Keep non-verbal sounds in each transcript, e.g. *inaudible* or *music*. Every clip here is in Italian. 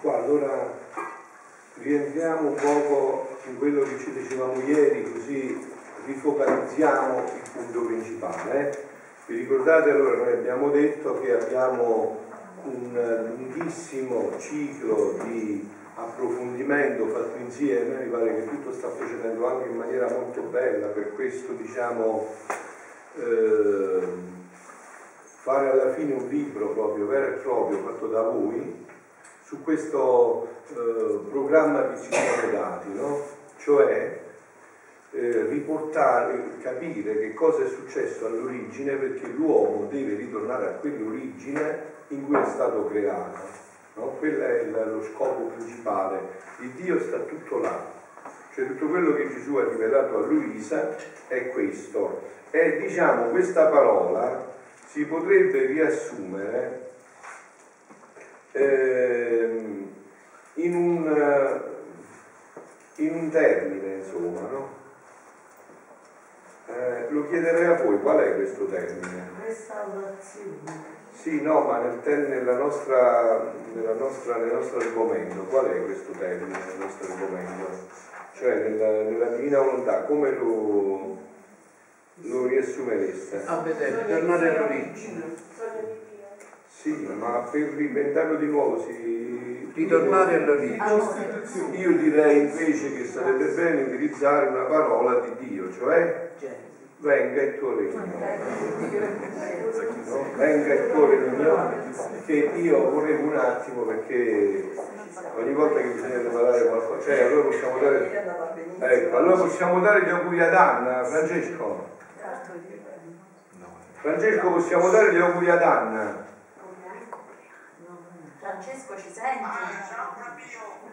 qua, allora rientriamo un poco in quello che ci dicevamo ieri, così rifocalizziamo il punto principale. Eh? Vi ricordate allora noi abbiamo detto che abbiamo un lunghissimo ciclo di approfondimento fatto insieme, mi pare che tutto sta procedendo anche in maniera molto bella, per questo diciamo eh, fare alla fine un libro proprio vero e proprio fatto da voi su questo eh, programma ci siamo dati, no? cioè eh, riportare, capire che cosa è successo all'origine perché l'uomo deve ritornare a quell'origine in cui è stato creato. No? Quello è il, lo scopo principale. Il Dio sta tutto là. Cioè tutto quello che Gesù ha rivelato a Luisa è questo. E diciamo questa parola si potrebbe riassumere eh, in, un, eh, in, un, termine, insomma, no? eh, lo chiederei a voi, qual è questo termine? Restaurazione. Sì, no, ma nel, nella nostra, nella nostra, nel nostro argomento, qual è questo termine nel nostro argomento? Cioè nella, nella divina volontà, come lo, lo riassumereste? A vedere, tornare all'origine. Sì, ma per reinventarlo di nuovo si... Ritornare all'origine. Io direi invece che sarebbe bene utilizzare una parola di Dio, cioè venga il tuo regno. No? Venga il tuo regno, che io volevo un attimo perché ogni volta che bisogna preparare qualcosa, cioè allora possiamo dare, ecco, allora possiamo dare gli auguri ad Anna, Francesco. Francesco possiamo dare gli auguri ad Anna. Francesco ci senti?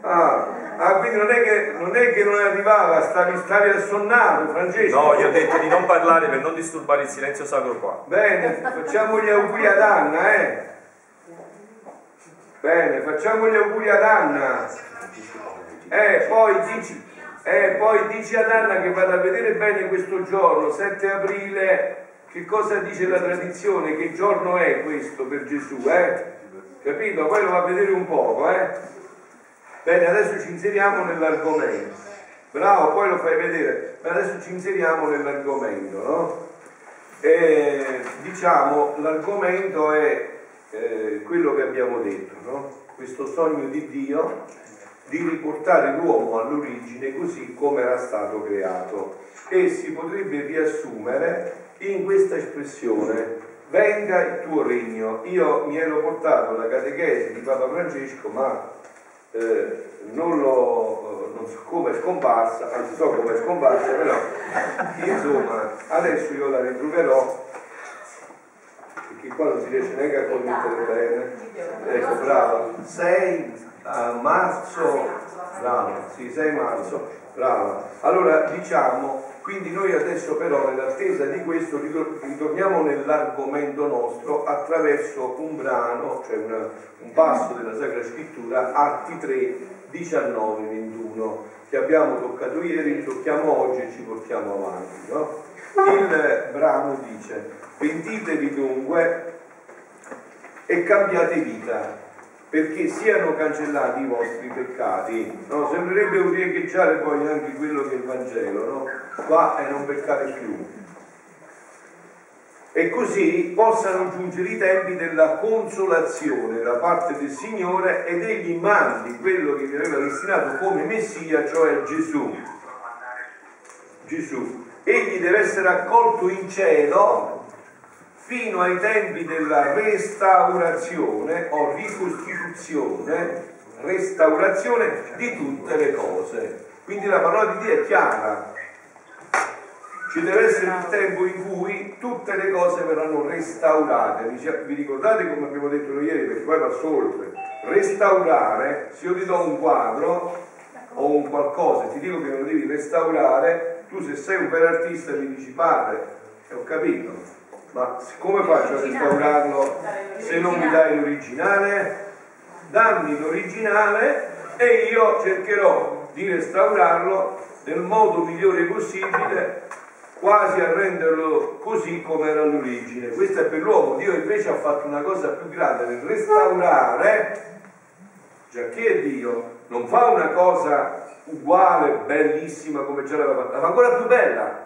Ah, ah quindi non è, che, non è che non arrivava, stavi, stavi assonnato, Francesco. No, gli ho detto di non parlare per non disturbare il silenzio sacro qua. Bene, facciamo gli auguri ad Anna, eh. Bene, facciamo gli auguri ad Anna. Eh, poi dici, eh, poi dici ad Anna che vado a vedere bene questo giorno, 7 aprile, che cosa dice la tradizione, che giorno è questo per Gesù, eh? Capito? Poi lo va a vedere un poco, eh? Bene, adesso ci inseriamo nell'argomento. Bravo, poi lo fai vedere. Ma adesso ci inseriamo nell'argomento, no? E, diciamo, l'argomento è eh, quello che abbiamo detto, no? Questo sogno di Dio di riportare l'uomo all'origine così come era stato creato e si potrebbe riassumere in questa espressione venga il tuo regno. Io mi ero portato la catechesi di Papa Francesco, ma eh, non lo non so come è scomparsa, anzi so come è scomparsa, però insomma adesso io la ritroverò perché qua non si riesce neanche a connettere bene. Ecco, brava. 6 marzo, brava, sì, 6 marzo, brava. Allora diciamo quindi noi adesso però nell'attesa di questo ritorniamo nell'argomento nostro attraverso un brano, cioè una, un passo della Sacra Scrittura, Atti 3, 19, 21, che abbiamo toccato ieri, tocchiamo oggi e ci portiamo avanti. No? Il brano dice, pentitevi dunque e cambiate vita perché siano cancellati i vostri peccati. No? Sembrerebbe un riecheggiare poi anche quello che è il Vangelo, no? Qua è non peccare più. E così possano giungere i tempi della consolazione da parte del Signore ed egli mandi quello che vi aveva destinato come Messia, cioè Gesù. Gesù. Egli deve essere accolto in cielo fino ai tempi della restaurazione o ricostituzione, restaurazione di tutte le cose. Quindi la parola di Dio è chiara. Ci deve essere il tempo in cui tutte le cose verranno restaurate. Vi ricordate come abbiamo detto ieri, perché poi passo oltre. Restaurare, se io ti do un quadro o un qualcosa, ti dico che lo devi restaurare, tu se sei un vero artista mi dici padre, ho capito, ma come faccio a restaurarlo se non mi dai l'originale? dammi l'originale e io cercherò di restaurarlo nel modo migliore possibile, quasi a renderlo così come era all'origine. Questo è per l'uomo, Dio invece ha fatto una cosa più grande nel restaurare, già che Dio non fa una cosa uguale, bellissima come già l'aveva fatta, fa ancora più bella.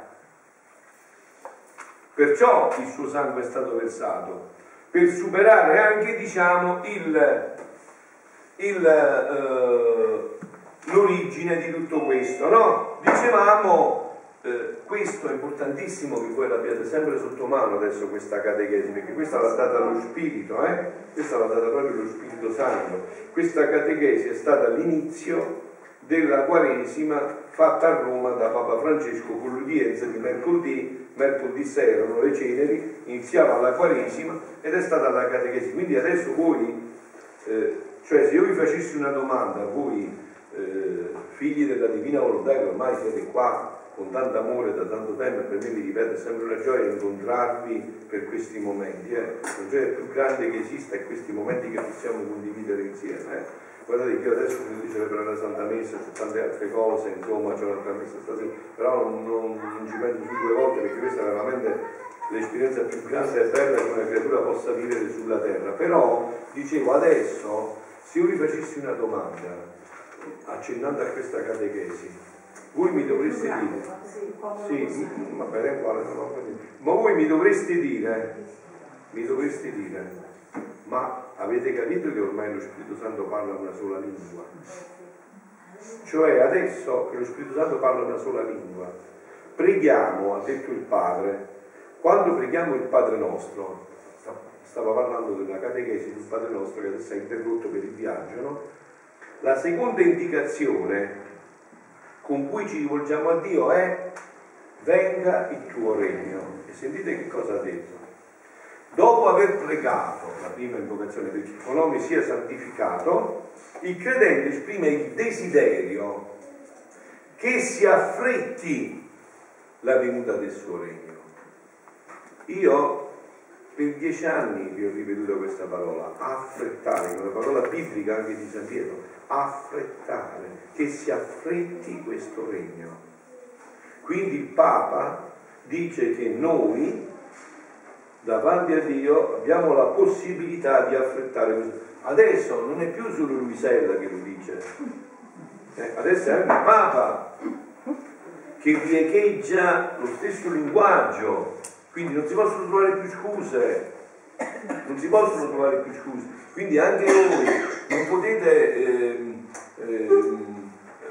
Perciò il suo sangue è stato versato, per superare anche, diciamo, il, il, eh, l'origine di tutto questo, no? Dicevamo, eh, questo è importantissimo che voi l'abbiate sempre sotto mano adesso questa catechesi, perché questa l'ha data lo Spirito, eh? Questa l'ha data proprio lo Spirito Santo. Questa catechesi è stata l'inizio della Quaresima fatta a Roma da Papa Francesco con l'udienza di mercoledì, mercoledì sera erano le ceneri, iniziava la Quaresima ed è stata la catechesi. Quindi adesso voi, eh, cioè se io vi facessi una domanda, voi eh, figli della Divina Volontà che ormai siete qua con tanto amore da tanto tempo per me vi ripeto è sempre una gioia incontrarvi per questi momenti, eh. la gioia più grande che esista è questi momenti che possiamo condividere insieme. Eh guardate che io adesso mi dice per la Santa Messa, c'è tante altre cose, insomma c'è un'altra messa stasera, però non, non, non ci penso più due volte perché questa è veramente l'esperienza più grande e bella che una creatura possa vivere sulla terra. Però dicevo adesso, se io vi facessi una domanda, accennando a questa catechesi, voi mi dovreste dire, sì, va bene, quale, ma voi mi dovreste dire, mi dovreste dire, ma avete capito che ormai lo Spirito Santo parla una sola lingua? Cioè adesso che lo Spirito Santo parla una sola lingua, preghiamo, ha detto il Padre, quando preghiamo il Padre nostro, stava parlando della catechesi del Padre nostro che adesso è interrotto per il viaggio, no? La seconda indicazione con cui ci rivolgiamo a Dio è venga il tuo regno. E sentite che cosa ha detto. Dopo aver pregato la prima invocazione il tuo nome sia santificato, il credente esprime il desiderio che si affretti la venuta del suo regno. Io per dieci anni vi ho ripetuto questa parola, affrettare, una parola biblica anche di San Pietro, affrettare, che si affretti questo regno. Quindi il Papa dice che noi davanti a Dio abbiamo la possibilità di affrettare questo. Adesso non è più solo Luisella che lo dice, eh, adesso è anche il Papa che riecheggia lo stesso linguaggio, quindi non si possono trovare più scuse, non si possono trovare più scuse, quindi anche voi non potete eh, eh,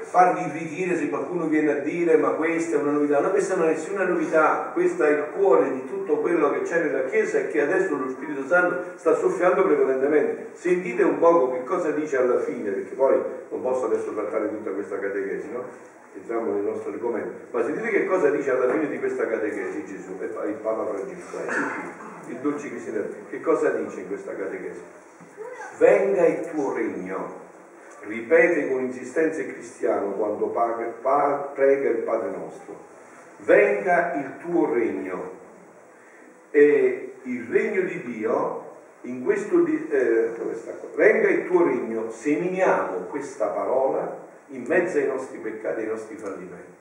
farvi irritire se qualcuno viene a dire ma questa è una novità. No, questa non è nessuna novità, questo è il cuore di tutto quello che c'è nella Chiesa e che adesso lo Spirito Santo sta soffiando prevalentemente. Sentite un poco che cosa dice alla fine, perché poi non posso adesso trattare tutta questa catechesi, no? Entriamo nel nostro argomento, ma sentite che cosa dice alla fine di questa catechesi Gesù, il Papa Francesco, il dolce cristiano. Che cosa dice in questa catechesi? Venga il tuo regno ripete con insistenza il cristiano quando paga, pa, prega il Padre nostro, venga il tuo regno. E il regno di Dio in questo eh, venga il tuo regno, seminiamo questa parola in mezzo ai nostri peccati e ai nostri fallimenti.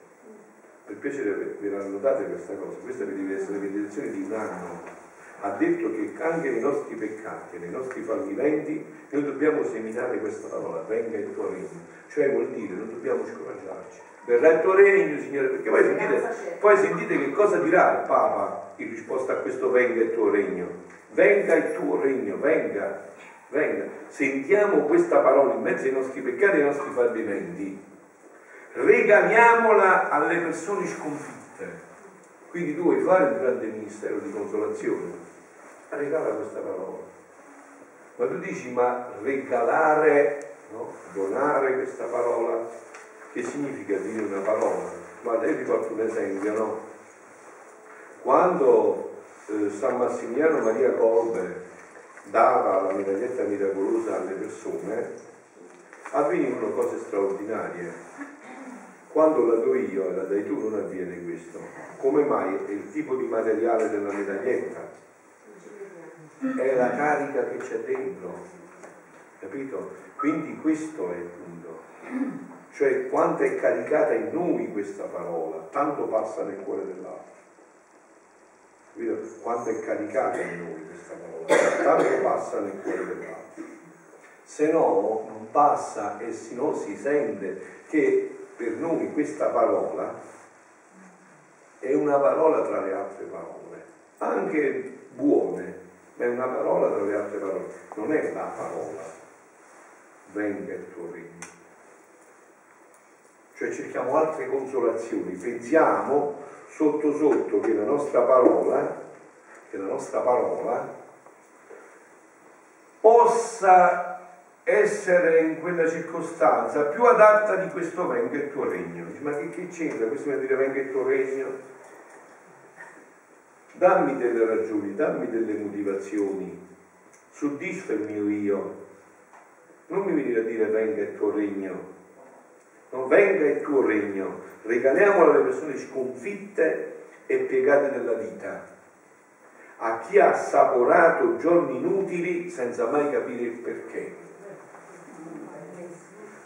Per piacere ve la notate questa cosa, questa deve essere l'edizione di un anno ha detto che anche nei nostri peccati, nei nostri fallimenti, noi dobbiamo seminare questa parola, venga il tuo regno. Cioè vuol dire, non dobbiamo scoraggiarci. Verrà il tuo regno, Signore, perché poi sentite, poi sentite che cosa dirà il Papa in risposta a questo venga il tuo regno. Venga il tuo regno, venga, venga. Sentiamo questa parola in mezzo ai nostri peccati e ai nostri fallimenti. Regaliamola alle persone sconfitte. Quindi tu vuoi fare un grande ministero di consolazione, regala questa parola. Ma tu dici, ma regalare, no? donare questa parola, che significa dire una parola? Guarda, io ti porto un esempio, no? Quando eh, San Massimiliano Maria Colbe dava la medaglietta miracolosa alle persone, avvenivano cose straordinarie. Quando la do io e la dai tu non avviene questo. Come mai? È il tipo di materiale della medaglietta è la carica che c'è dentro. capito? Quindi questo è il punto. Cioè quanto è caricata in noi questa parola, tanto passa nel cuore dell'altro. Capito? Quanto è caricata in noi questa parola, tanto passa nel cuore dell'altro. Se no non passa e se no si sente che per noi questa parola è una parola tra le altre parole, anche buone, è una parola tra le altre parole, non è la parola. Venga il tuo regno. Cioè cerchiamo altre consolazioni, pensiamo sotto sotto che la nostra parola, che la nostra parola possa essere in quella circostanza più adatta di questo venga il tuo regno. Ma che, che c'entra? Questo vuol dire venga il tuo regno? Dammi delle ragioni, dammi delle motivazioni, soddisfa il mio io. Non mi venire a dire venga il tuo regno, non venga il tuo regno, regaliamolo alle persone sconfitte e piegate nella vita, a chi ha assaporato giorni inutili senza mai capire il perché.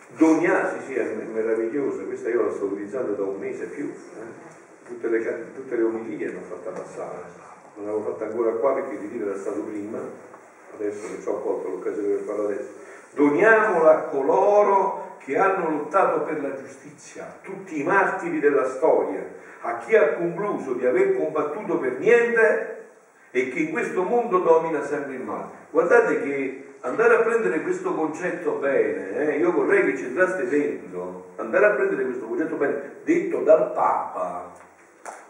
Donià, sì, sì, è meraviglioso, questa io la sto utilizzando da un mese più, eh? Tutte, le, tutte le omilie l'ho fatta passare, non l'avevo fatta ancora qua perché il ritiro era stato prima, adesso che ci ho colto l'occasione per farlo adesso. Doniamola a coloro che hanno lottato per la giustizia, tutti i martiri della storia, a chi ha concluso di aver combattuto per niente e che in questo mondo domina sempre il male. Guardate che andare a prendere questo concetto bene, eh, io vorrei che ci entraste dentro, andare a prendere questo concetto bene, detto dal Papa,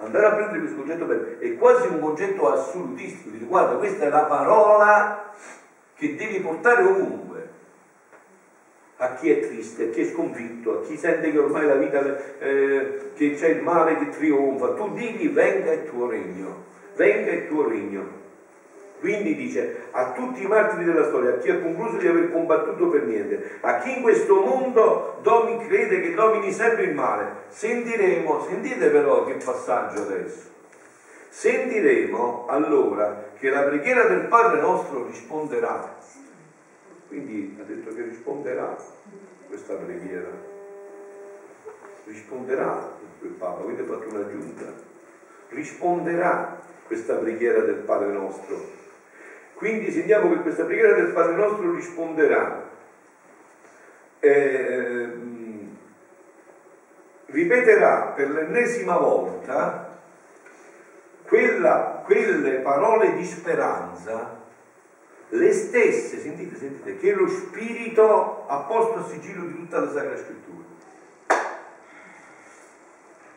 andare a prendere questo concetto bene, è quasi un concetto assolutistico, dire guarda questa è la parola che devi portare ovunque, a chi è triste, a chi è sconfitto, a chi sente che ormai la vita, eh, che c'è il male che trionfa, tu digli venga il tuo regno, venga il tuo regno. Quindi dice a tutti i martiri della storia, a chi ha concluso di aver combattuto per niente, a chi in questo mondo domi, crede che domini sempre il male, sentiremo, sentite però che passaggio adesso, sentiremo allora che la preghiera del Padre nostro risponderà. Quindi ha detto che risponderà questa preghiera. Risponderà il Papa, avete fatto un'aggiunta. Risponderà questa preghiera del Padre nostro quindi sentiamo che questa preghiera del Padre nostro risponderà. Eh, ripeterà per l'ennesima volta quella, quelle parole di speranza, le stesse, sentite, sentite, che lo Spirito ha posto a sigillo di tutta la Sacra Scrittura.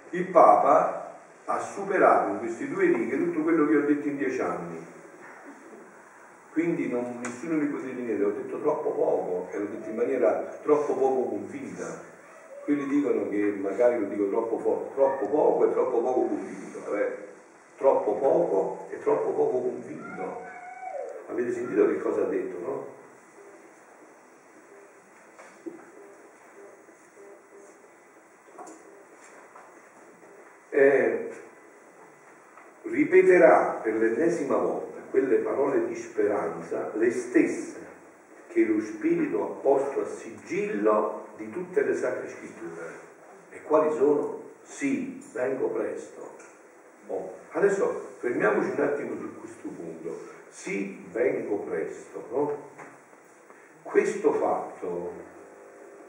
Il Papa ha superato in queste due righe tutto quello che ho detto in dieci anni quindi non, nessuno mi poteva dire, ho detto troppo poco, e l'ho detto in maniera troppo poco convinta. Quelli dicono che magari lo dico troppo, po- troppo poco e troppo poco convinto. Vabbè, troppo poco e troppo poco convinto. Avete sentito che cosa ha detto, no? Eh, ripeterà per l'ennesima volta quelle parole di speranza, le stesse che lo Spirito ha posto a sigillo di tutte le sacre scritture. E quali sono? Sì, vengo presto. Oh. Adesso fermiamoci un attimo su questo punto. Sì, vengo presto. No? Questo fatto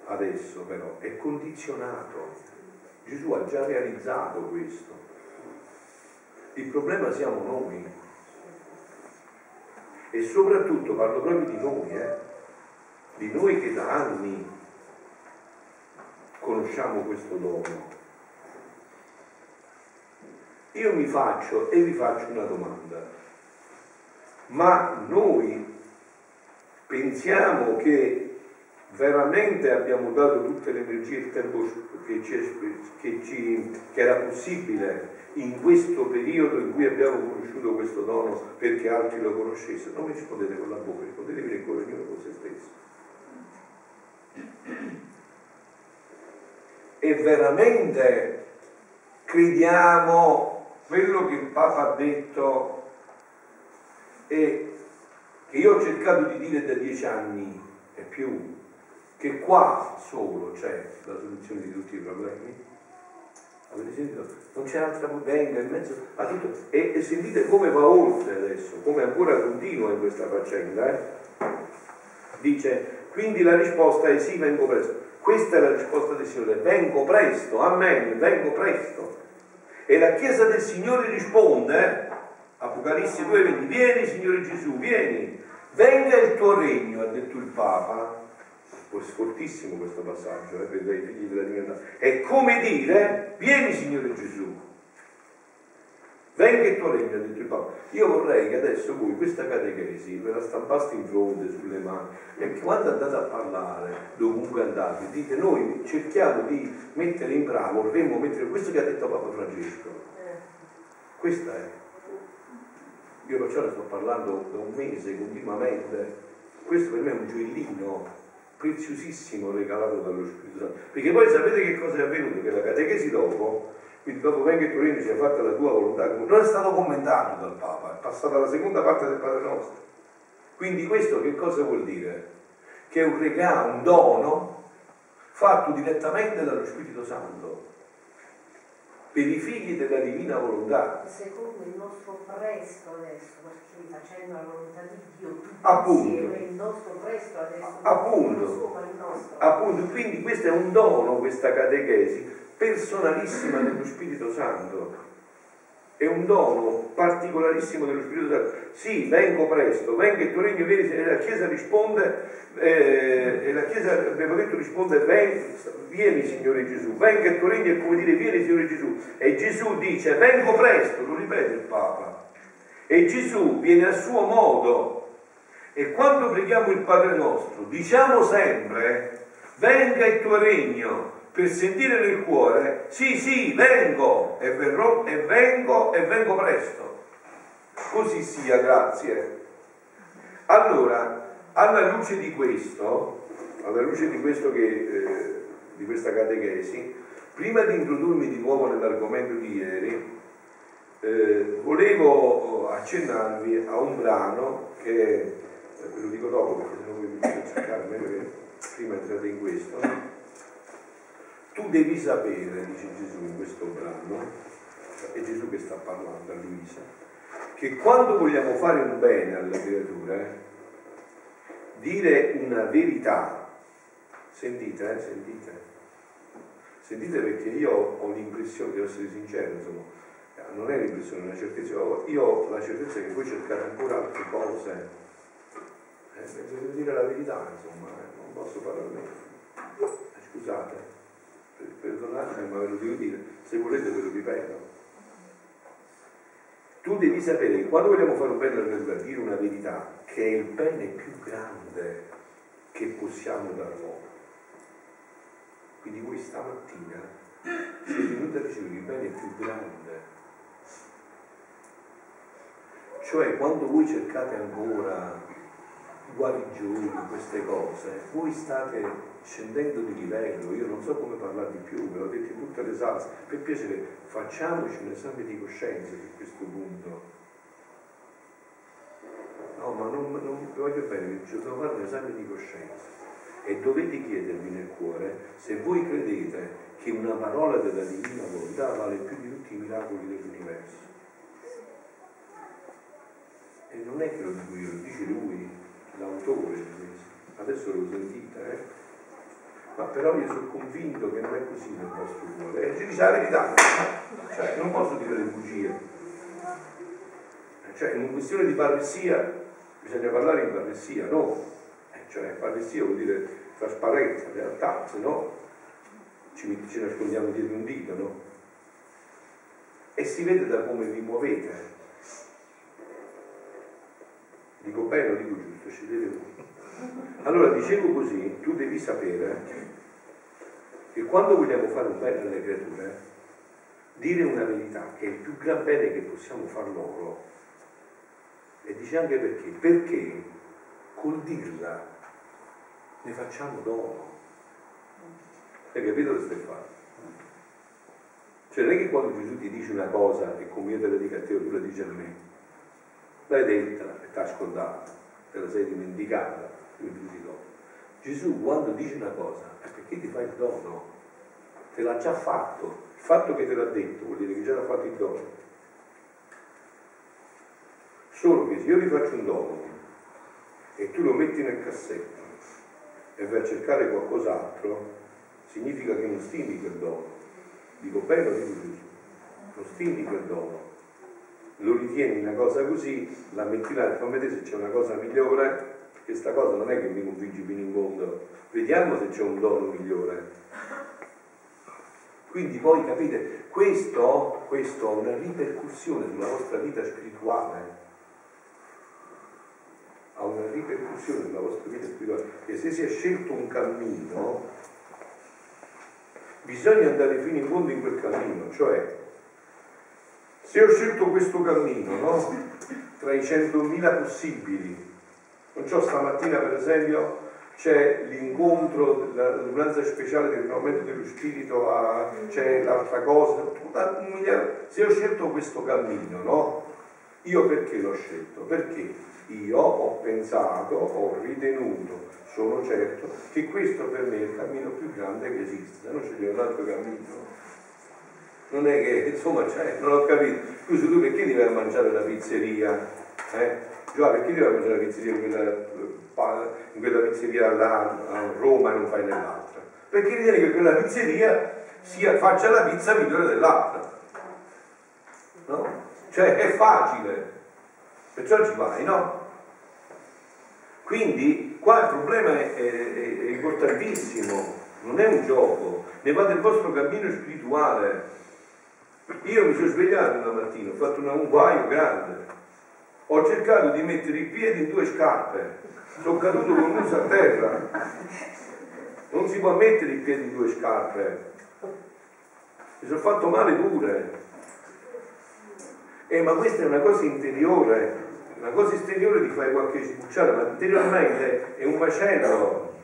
adesso però è condizionato. Gesù ha già realizzato questo. Il problema siamo noi e soprattutto parlo proprio di noi, eh? di noi che da anni conosciamo questo dono. Io mi faccio e vi faccio una domanda, ma noi pensiamo che veramente abbiamo dato tutte le energie e il tempo che, che, ci, che era possibile in questo periodo in cui abbiamo conosciuto questo dono perché altri lo conoscessero. Non rispondete con la bocca, rispondetevi nel cuore ognuno con se stesso. E veramente crediamo quello che il Papa ha detto e che io ho cercato di dire da dieci anni è più che qua solo c'è la soluzione di tutti i problemi. Avete sentito? Non c'è altra venga in mezzo a tutto. E, e sentite come va oltre adesso, come ancora continua in questa faccenda. Eh? Dice, quindi la risposta è sì, vengo presto. Questa è la risposta del Signore, vengo presto, amen, vengo presto. E la Chiesa del Signore risponde, Apocalisse 2,20, vieni Signore Gesù, vieni, venga il tuo regno, ha detto il Papa. Poi fortissimo questo passaggio eh, per i figli della divinità. È come dire, vieni Signore Gesù, Venga il tuo regno, ha detto il Papa. Io vorrei che adesso voi questa catechesi ve la stampaste in fronte, sulle mani, e quando andate a parlare, dovunque andate, dite noi cerchiamo di mettere in bravo, vorremmo mettere questo che ha detto Papa Francesco. Questa è. Io perciò ne sto parlando da un mese continuamente. Questo per me è un gioiellino preziosissimo regalato dallo Spirito Santo. Perché poi sapete che cosa è avvenuto? Che la catechesi dopo quindi dopo venga il Torino sia fatta la tua volontà, non è stato commentato dal Papa, è passata la seconda parte del Padre Nostro. Quindi questo che cosa vuol dire? Che è un regalo, un dono fatto direttamente dallo Spirito Santo per i figli della divina volontà. Secondo il nostro presto adesso, perché facendo la volontà di Dio, Appunto. il nostro presto adesso, Appunto. non solo il nostro. Appunto, quindi questo è un dono, questa catechesi, personalissima dello Spirito Santo. È un dono particolarissimo dello Spirito Santo. Sì, vengo presto, venga il tuo regno, vieni, e la Chiesa risponde, eh, e la Chiesa, abbiamo detto, risponde, vieni, vieni Signore Gesù, venga il tuo regno, è come dire, vieni Signore Gesù. E Gesù dice, vengo presto, lo ripete il Papa. E Gesù viene a suo modo. E quando preghiamo il Padre nostro, diciamo sempre, venga il tuo regno, per sentire nel cuore, sì, sì, vengo e verrò e vengo e vengo presto. Così sia, grazie. Allora, alla luce di questo, alla luce di questo che, eh, di questa catechesi, prima di introdurmi di nuovo nell'argomento di ieri, eh, volevo accennarvi a un brano che, eh, ve lo dico dopo perché se no vi cercare, meglio che prima entrate in questo? Tu devi sapere, dice Gesù in questo brano, è Gesù che sta parlando a Luisa, che quando vogliamo fare un bene alle creature, dire una verità, sentite, eh, sentite, sentite perché io ho l'impressione, devo essere sincero, insomma, non è l'impressione, è una certezza, io ho la certezza che voi cercate ancora altre cose, eh, devo dire la verità, insomma, eh, non posso fare almeno. Scusate perdonatemi ma ve lo devo dire, se volete ve lo ripeto. Tu devi sapere che quando vogliamo fare un bene creatura, dire una verità, che è il bene più grande che possiamo dar loro. Quindi voi stamattina siete venuti a ricevere il bene più grande. Cioè quando voi cercate ancora guarigioni, queste cose, voi state scendendo di livello, io non so come parlare di più, ve l'ho detto in tutte le salse, per piacere facciamoci un esame di coscienza su questo punto. No, ma non, non voglio bene, ci devo fare un esame di coscienza e dovete chiedervi nel cuore se voi credete che una parola della divina volontà vale più di tutti i miracoli dell'universo. E non è che lo dico io, lo dice lui, l'autore di questo. Adesso lo sentite, eh? Ma però io sono convinto che non è così nel vostro cuore. E ci dice la verità, cioè non posso dire le bugie. Cioè in questione di parressia bisogna parlare in parressia, no? Eh, cioè parressia vuol dire trasparenza, realtà, se no ci, ci nascondiamo dietro un dito, no? E si vede da come vi muovete. Dico bene o dico giusto, scegliete voi. Allora dicevo così, tu devi sapere che quando vogliamo fare un bene alle creature, dire una verità che è il più gran bene che possiamo far loro, e dice anche perché, perché col dirla ne facciamo dono. Hai capito stai fare? Cioè non è che quando Gesù ti dice una cosa e come io te la dico a te o tu la dici a me, l'hai detta e ti ha ascoltata, te la sei dimenticata, io ti dico. Gesù quando dice una cosa è perché ti fa il dono, te l'ha già fatto. Il fatto che te l'ha detto vuol dire che già l'ha fatto il dono. Solo che se io ti faccio un dono e tu lo metti nel cassetto e vai a cercare qualcos'altro, significa che non stimi quel dono. Dico bene o dico giusto? Non stimi quel dono. Lo ritieni una cosa così, la metti là e fammi vedere se c'è una cosa migliore, perché sta cosa non è che mi convinci fondo, vediamo se c'è un dono migliore. Quindi poi capite, questo, questo ha una ripercussione sulla vostra vita spirituale ha una ripercussione sulla vostra vita spirituale, che se si è scelto un cammino, bisogna andare fino in fondo in quel cammino, cioè se ho scelto questo cammino, no? Tra i 100.000 possibili, so, stamattina per esempio c'è l'incontro, l'adunanza speciale del rinnovamento dello spirito, c'è l'altra cosa, se ho scelto questo cammino, no? Io perché l'ho scelto? Perché io ho pensato, ho ritenuto, sono certo che questo per me è il cammino più grande che esiste, non c'è un altro cammino. Non è che, insomma, cioè, non ho capito. Scusa, tu perché devi mangiare la pizzeria? Eh? Giovanni, perché devi mangiare la pizzeria in quella, in quella pizzeria là a Roma e non fai nell'altra? Perché ritieni che quella pizzeria sia, faccia la pizza migliore dell'altra. No? Cioè è facile. Perciò ci vai, no? Quindi qua il problema è, è, è importantissimo, non è un gioco, ne va del vostro cammino spirituale. Io mi sono svegliato una mattina, ho fatto una, un guaio grande, ho cercato di mettere i piedi in due scarpe, sono caduto con l'uso a terra. Non si può mettere i piedi in due scarpe. Mi sono fatto male pure. Eh, ma questa è una cosa interiore, una cosa esteriore ti fai qualche sbucciata, ma interiormente è un macello.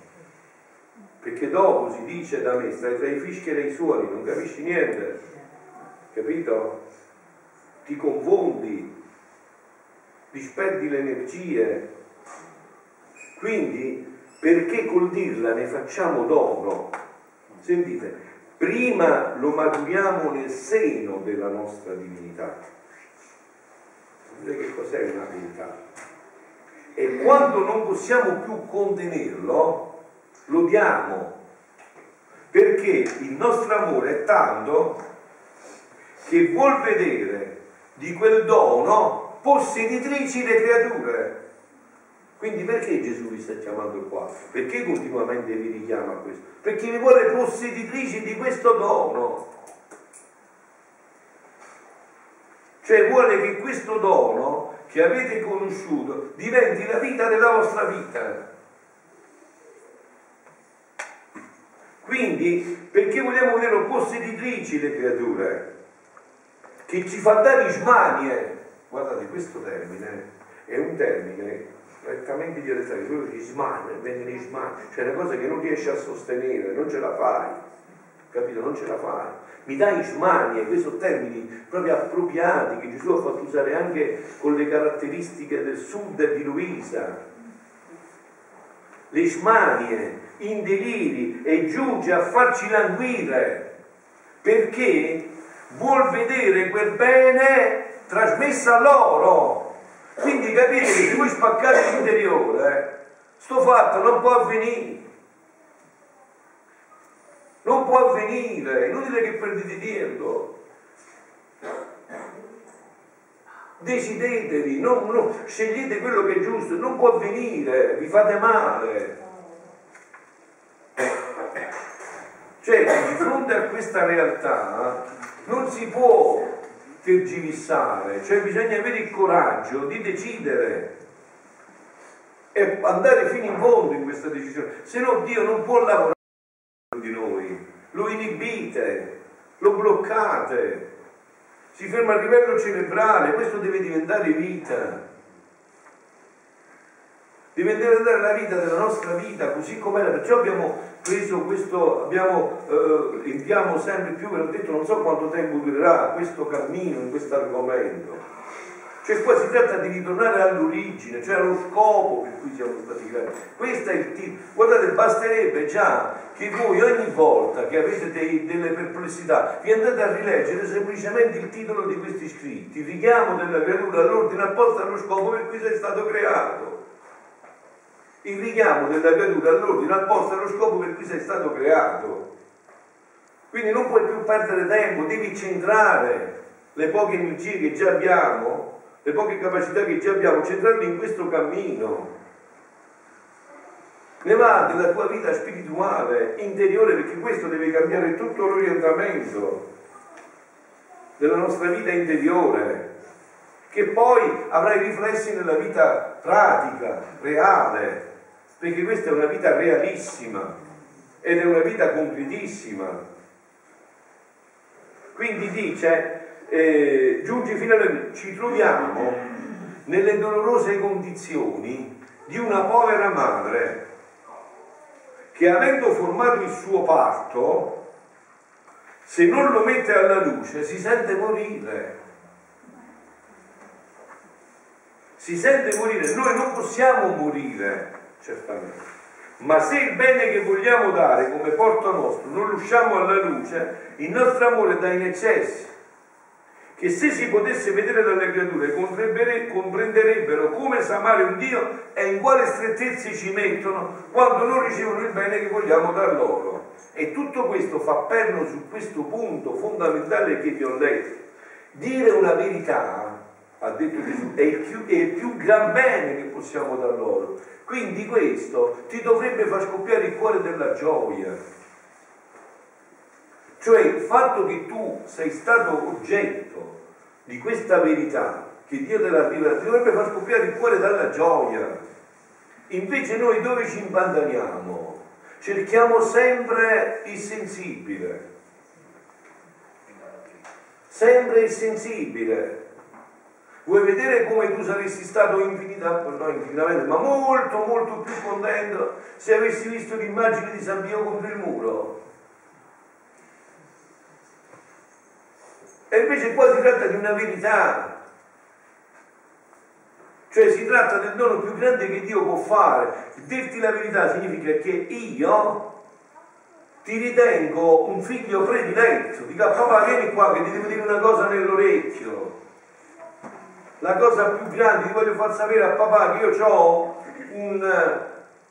Perché dopo si dice da me, stai tra i fischi e i suoni, non capisci niente, capito? Ti confondi, disperdi le energie. Quindi, perché col dirla ne facciamo dono? Sentite, prima lo maturiamo nel seno della nostra divinità che cos'è una verità. E quando non possiamo più contenerlo, lo diamo, perché il nostro amore è tanto che vuol vedere di quel dono posseditrici le creature. Quindi perché Gesù vi sta chiamando qua? Perché continuamente vi richiama a questo? Perché vi vuole posseditrici di questo dono. Cioè vuole che questo dono che avete conosciuto diventi la vita della vostra vita. Quindi, perché vogliamo vedere posseditrici le creature? Che ci fa dare smanie. Guardate, questo termine è un termine prettamente dialettale, quello di smania, vengono smanie, cioè una cosa che non riesci a sostenere, non ce la fai, capito? Non ce la fai mi dai smanie, questi sono termini proprio appropriati che Gesù ha fatto usare anche con le caratteristiche del sud e di Luisa. Le smanie, in deliri e giunge a farci languire perché vuol vedere quel bene trasmesso a loro. Quindi capite che se voi spaccate l'interiore, sto fatto non può avvenire. Non può avvenire, è inutile che perdete tempo. Decidetevi, non, non, scegliete quello che è giusto, non può avvenire, vi fate male. Cioè, di fronte a questa realtà non si può tergiversare, cioè bisogna avere il coraggio di decidere e andare fino in fondo in questa decisione, se no Dio non può lavorare di noi, lo inibite, lo bloccate, si ferma a livello cerebrale, questo deve diventare vita. Deve diventare la vita della nostra vita così com'era, perciò abbiamo preso questo, abbiamo, eh, entriamo sempre più, ve l'ho detto, non so quanto tempo durerà questo cammino in questo argomento. Cioè qua si tratta di ritornare all'origine, cioè allo scopo per cui siamo stati creati. Questo è il titolo. Guardate, basterebbe già che voi ogni volta che avete dei, delle perplessità vi andate a rileggere semplicemente il titolo di questi scritti, richiamo della creatura all'ordine apposta allo scopo per cui sei stato creato. Il richiamo della creatura all'ordine apposta allo scopo per cui sei stato creato. Quindi non puoi più perdere tempo, devi centrare le poche energie che già abbiamo le poche capacità che già abbiamo, centrarle in questo cammino. Ne va della tua vita spirituale, interiore, perché questo deve cambiare tutto l'orientamento della nostra vita interiore, che poi avrai riflessi nella vita pratica, reale, perché questa è una vita realissima ed è una vita concretissima. Quindi dice, eh, giunge fino alla ci troviamo nelle dolorose condizioni di una povera madre che avendo formato il suo parto, se non lo mette alla luce, si sente morire. Si sente morire. Noi non possiamo morire, certamente. Ma se il bene che vogliamo dare come porto nostro non lo usciamo alla luce, il nostro amore dà in eccesso che se si potesse vedere dalle creature comprenderebbero come s'amare un Dio e in quale strettezze ci mettono quando non ricevono il bene che vogliamo dar loro. E tutto questo fa perno su questo punto fondamentale che vi ho letto. Dire una verità, ha detto Gesù, è il più, è il più gran bene che possiamo dar loro. Quindi questo ti dovrebbe far scoppiare il cuore della gioia. Cioè il fatto che tu sei stato oggetto di questa verità che Dio te l'ha rivelata, ti dovrebbe far scoppiare il cuore dalla gioia. Invece noi dove ci imbandaniamo? Cerchiamo sempre il sensibile. Sempre il sensibile. Vuoi vedere come tu saresti stato infinitamente, no infinitamente, ma molto, molto più contento se avessi visto l'immagine di San Pio contro il muro? E invece qua si tratta di una verità. Cioè si tratta del dono più grande che Dio può fare. Dirti la verità significa che io ti ritengo un figlio prediletto. Dica papà vieni qua che ti devo dire una cosa nell'orecchio. La cosa più grande, ti voglio far sapere a papà che io ho un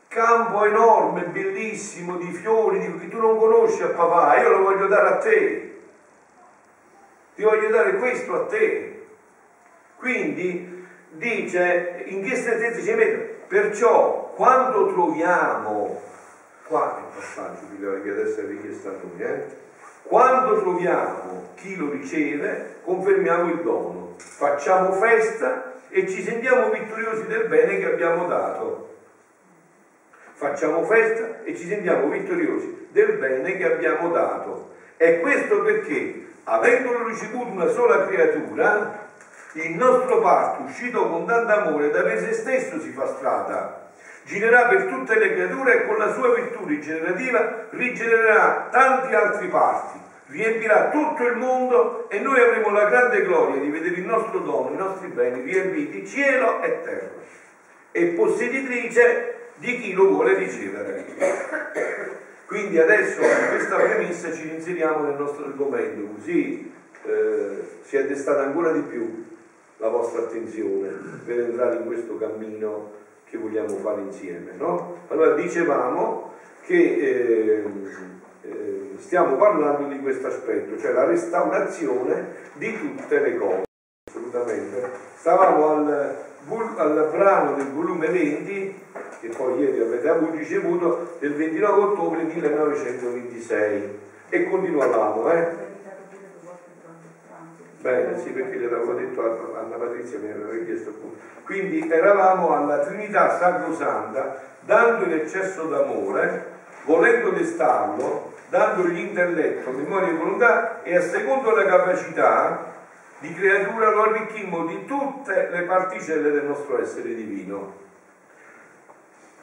campo enorme, bellissimo, di fiori, che tu non conosci a papà, io lo voglio dare a te ti voglio dare questo a te. Quindi dice, in che strettezza ci mette? Perciò quando troviamo, qua è il passaggio che deve essere richiesto a noi, eh? Quando troviamo chi lo riceve, confermiamo il dono, facciamo festa e ci sentiamo vittoriosi del bene che abbiamo dato. Facciamo festa e ci sentiamo vittoriosi del bene che abbiamo dato. E questo perché avendolo ricevuto una sola creatura, il nostro parto, uscito con tanto amore, da per se stesso si fa strada. Girerà per tutte le creature e con la sua virtù rigenerativa rigenererà tanti altri parti, riempirà tutto il mondo e noi avremo la grande gloria di vedere il nostro dono, i nostri beni riempiti cielo e terra e posseditrice di chi lo vuole ricevere. Quindi adesso in questa premessa ci inseriamo nel nostro argomento, così eh, si è destata ancora di più la vostra attenzione per entrare in questo cammino che vogliamo fare insieme. No? Allora dicevamo che eh, eh, stiamo parlando di questo aspetto, cioè la restaurazione di tutte le cose. Assolutamente. Stavamo al, al brano del volume 20 che poi ieri avete ricevuto del 29 ottobre 1926 e continuavamo eh? Bene, sì, perché gliel'avevo detto a Anna Patrizia, mi aveva richiesto appunto. Quindi eravamo alla Trinità Sacrosanta, dando in eccesso d'amore, volendo destarlo, dandogli intelletto, memoria e volontà e a secondo la capacità di creatura lo arricchimmo di tutte le particelle del nostro essere divino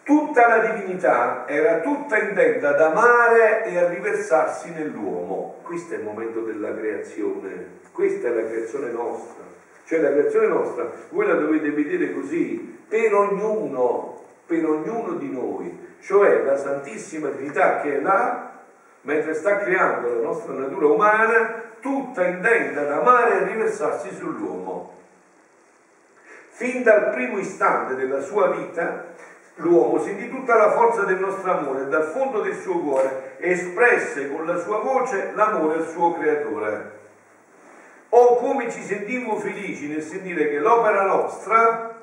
tutta la divinità era tutta intenta ad amare e a riversarsi nell'uomo. Questo è il momento della creazione, questa è la creazione nostra. Cioè la creazione nostra, voi la dovete vedere così, per ognuno, per ognuno di noi, cioè la Santissima Trinità che è là, mentre sta creando la nostra natura umana, tutta intenta ad amare e riversarsi sull'uomo. Fin dal primo istante della sua vita, l'uomo sentì tutta la forza del nostro amore dal fondo del suo cuore espresse con la sua voce l'amore al suo creatore. O come ci sentimmo felici nel sentire che l'opera nostra,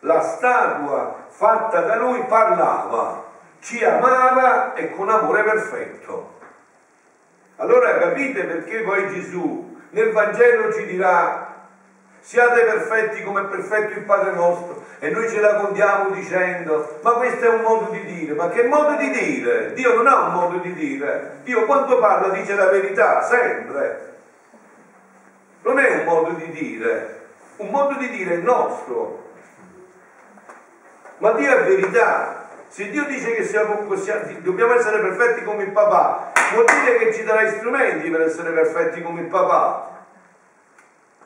la statua fatta da noi, parlava, ci amava e con amore perfetto. Allora capite perché poi Gesù nel Vangelo ci dirà siate perfetti come è perfetto il Padre nostro e noi ce la contiamo dicendo ma questo è un modo di dire, ma che modo di dire? Dio non ha un modo di dire, Dio quando parla dice la verità, sempre. Non è un modo di dire, un modo di dire è nostro. Ma Dio è verità. Se Dio dice che siamo, dobbiamo essere perfetti come il papà, vuol dire che ci darà strumenti per essere perfetti come il papà,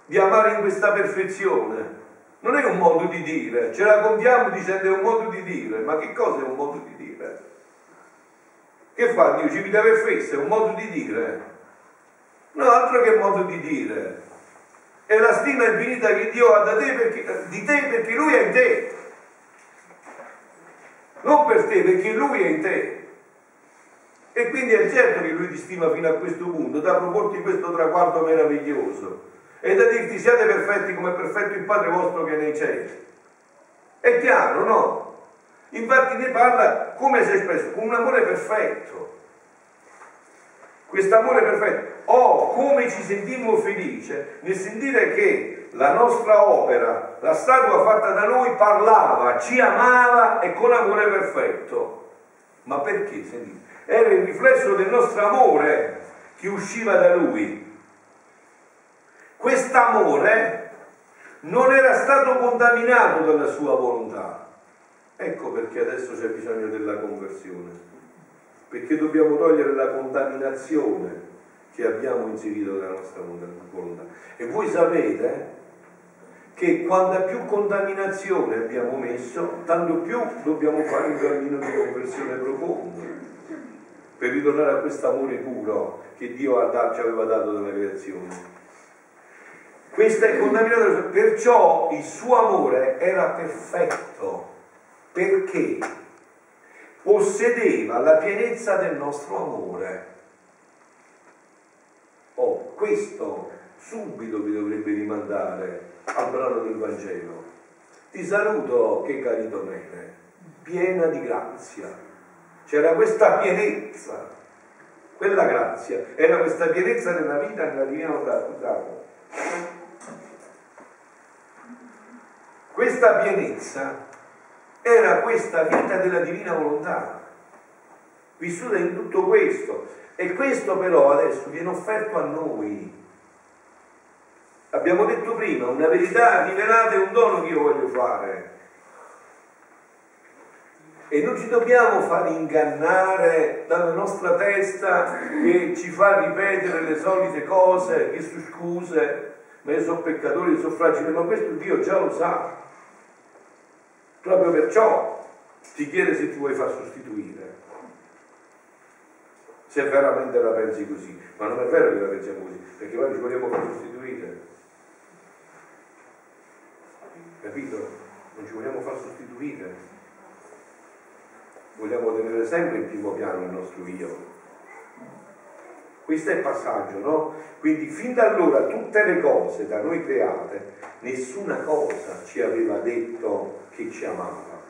di amare in questa perfezione. Non è un modo di dire, ce la contiamo dicendo è un modo di dire, ma che cosa è un modo di dire? Che fa Dio? Ci deve festa, è un modo di dire. No, altro che modo di dire. È la stima infinita che Dio ha te perché, di te perché Lui è in te. Non per te, perché Lui è in te. E quindi è certo che lui ti stima fino a questo punto, da proporti questo traguardo meraviglioso e da dirti siate perfetti come è perfetto il Padre vostro che è nei cieli. È chiaro, no? Infatti ne parla come si è espresso, con un amore perfetto. Quest'amore perfetto. Oh, come ci sentimmo felice nel sentire che la nostra opera, la statua fatta da noi, parlava, ci amava e con amore perfetto. Ma perché? Sentite? era il riflesso del nostro amore che usciva da lui. Quest'amore non era stato contaminato dalla sua volontà. Ecco perché adesso c'è bisogno della conversione, perché dobbiamo togliere la contaminazione che abbiamo inserito nella nostra volontà. E voi sapete che quanta più contaminazione abbiamo messo, tanto più dobbiamo fare un cammino di conversione profondo per ritornare a questo amore puro che Dio ci aveva dato dalla creazione. Questa è contaminata, perciò il suo amore era perfetto, perché possedeva la pienezza del nostro amore. Oh, questo subito vi dovrebbe rimandare al brano del Vangelo. Ti saluto che caritonere, piena di grazia c'era questa pienezza, quella grazia, era questa pienezza nella vita nella divina volontà. Scusate. Questa pienezza era questa vita della divina volontà, vissuta in tutto questo. E questo però adesso viene offerto a noi. Abbiamo detto prima, una verità rivelata è un dono che io voglio fare e non ci dobbiamo far ingannare dalla nostra testa che ci fa ripetere le solite cose, che su scuse, ma io sono peccatore, io sono fragile, ma questo Dio già lo sa. Proprio perciò ti chiede se ti vuoi far sostituire. Se veramente la pensi così, ma non è vero che la pensiamo così, perché poi ci vogliamo far sostituire. Capito? Non ci vogliamo far sostituire vogliamo tenere sempre in primo piano il nostro io. Questo è il passaggio, no? Quindi fin da allora tutte le cose da noi create, nessuna cosa ci aveva detto che ci amava.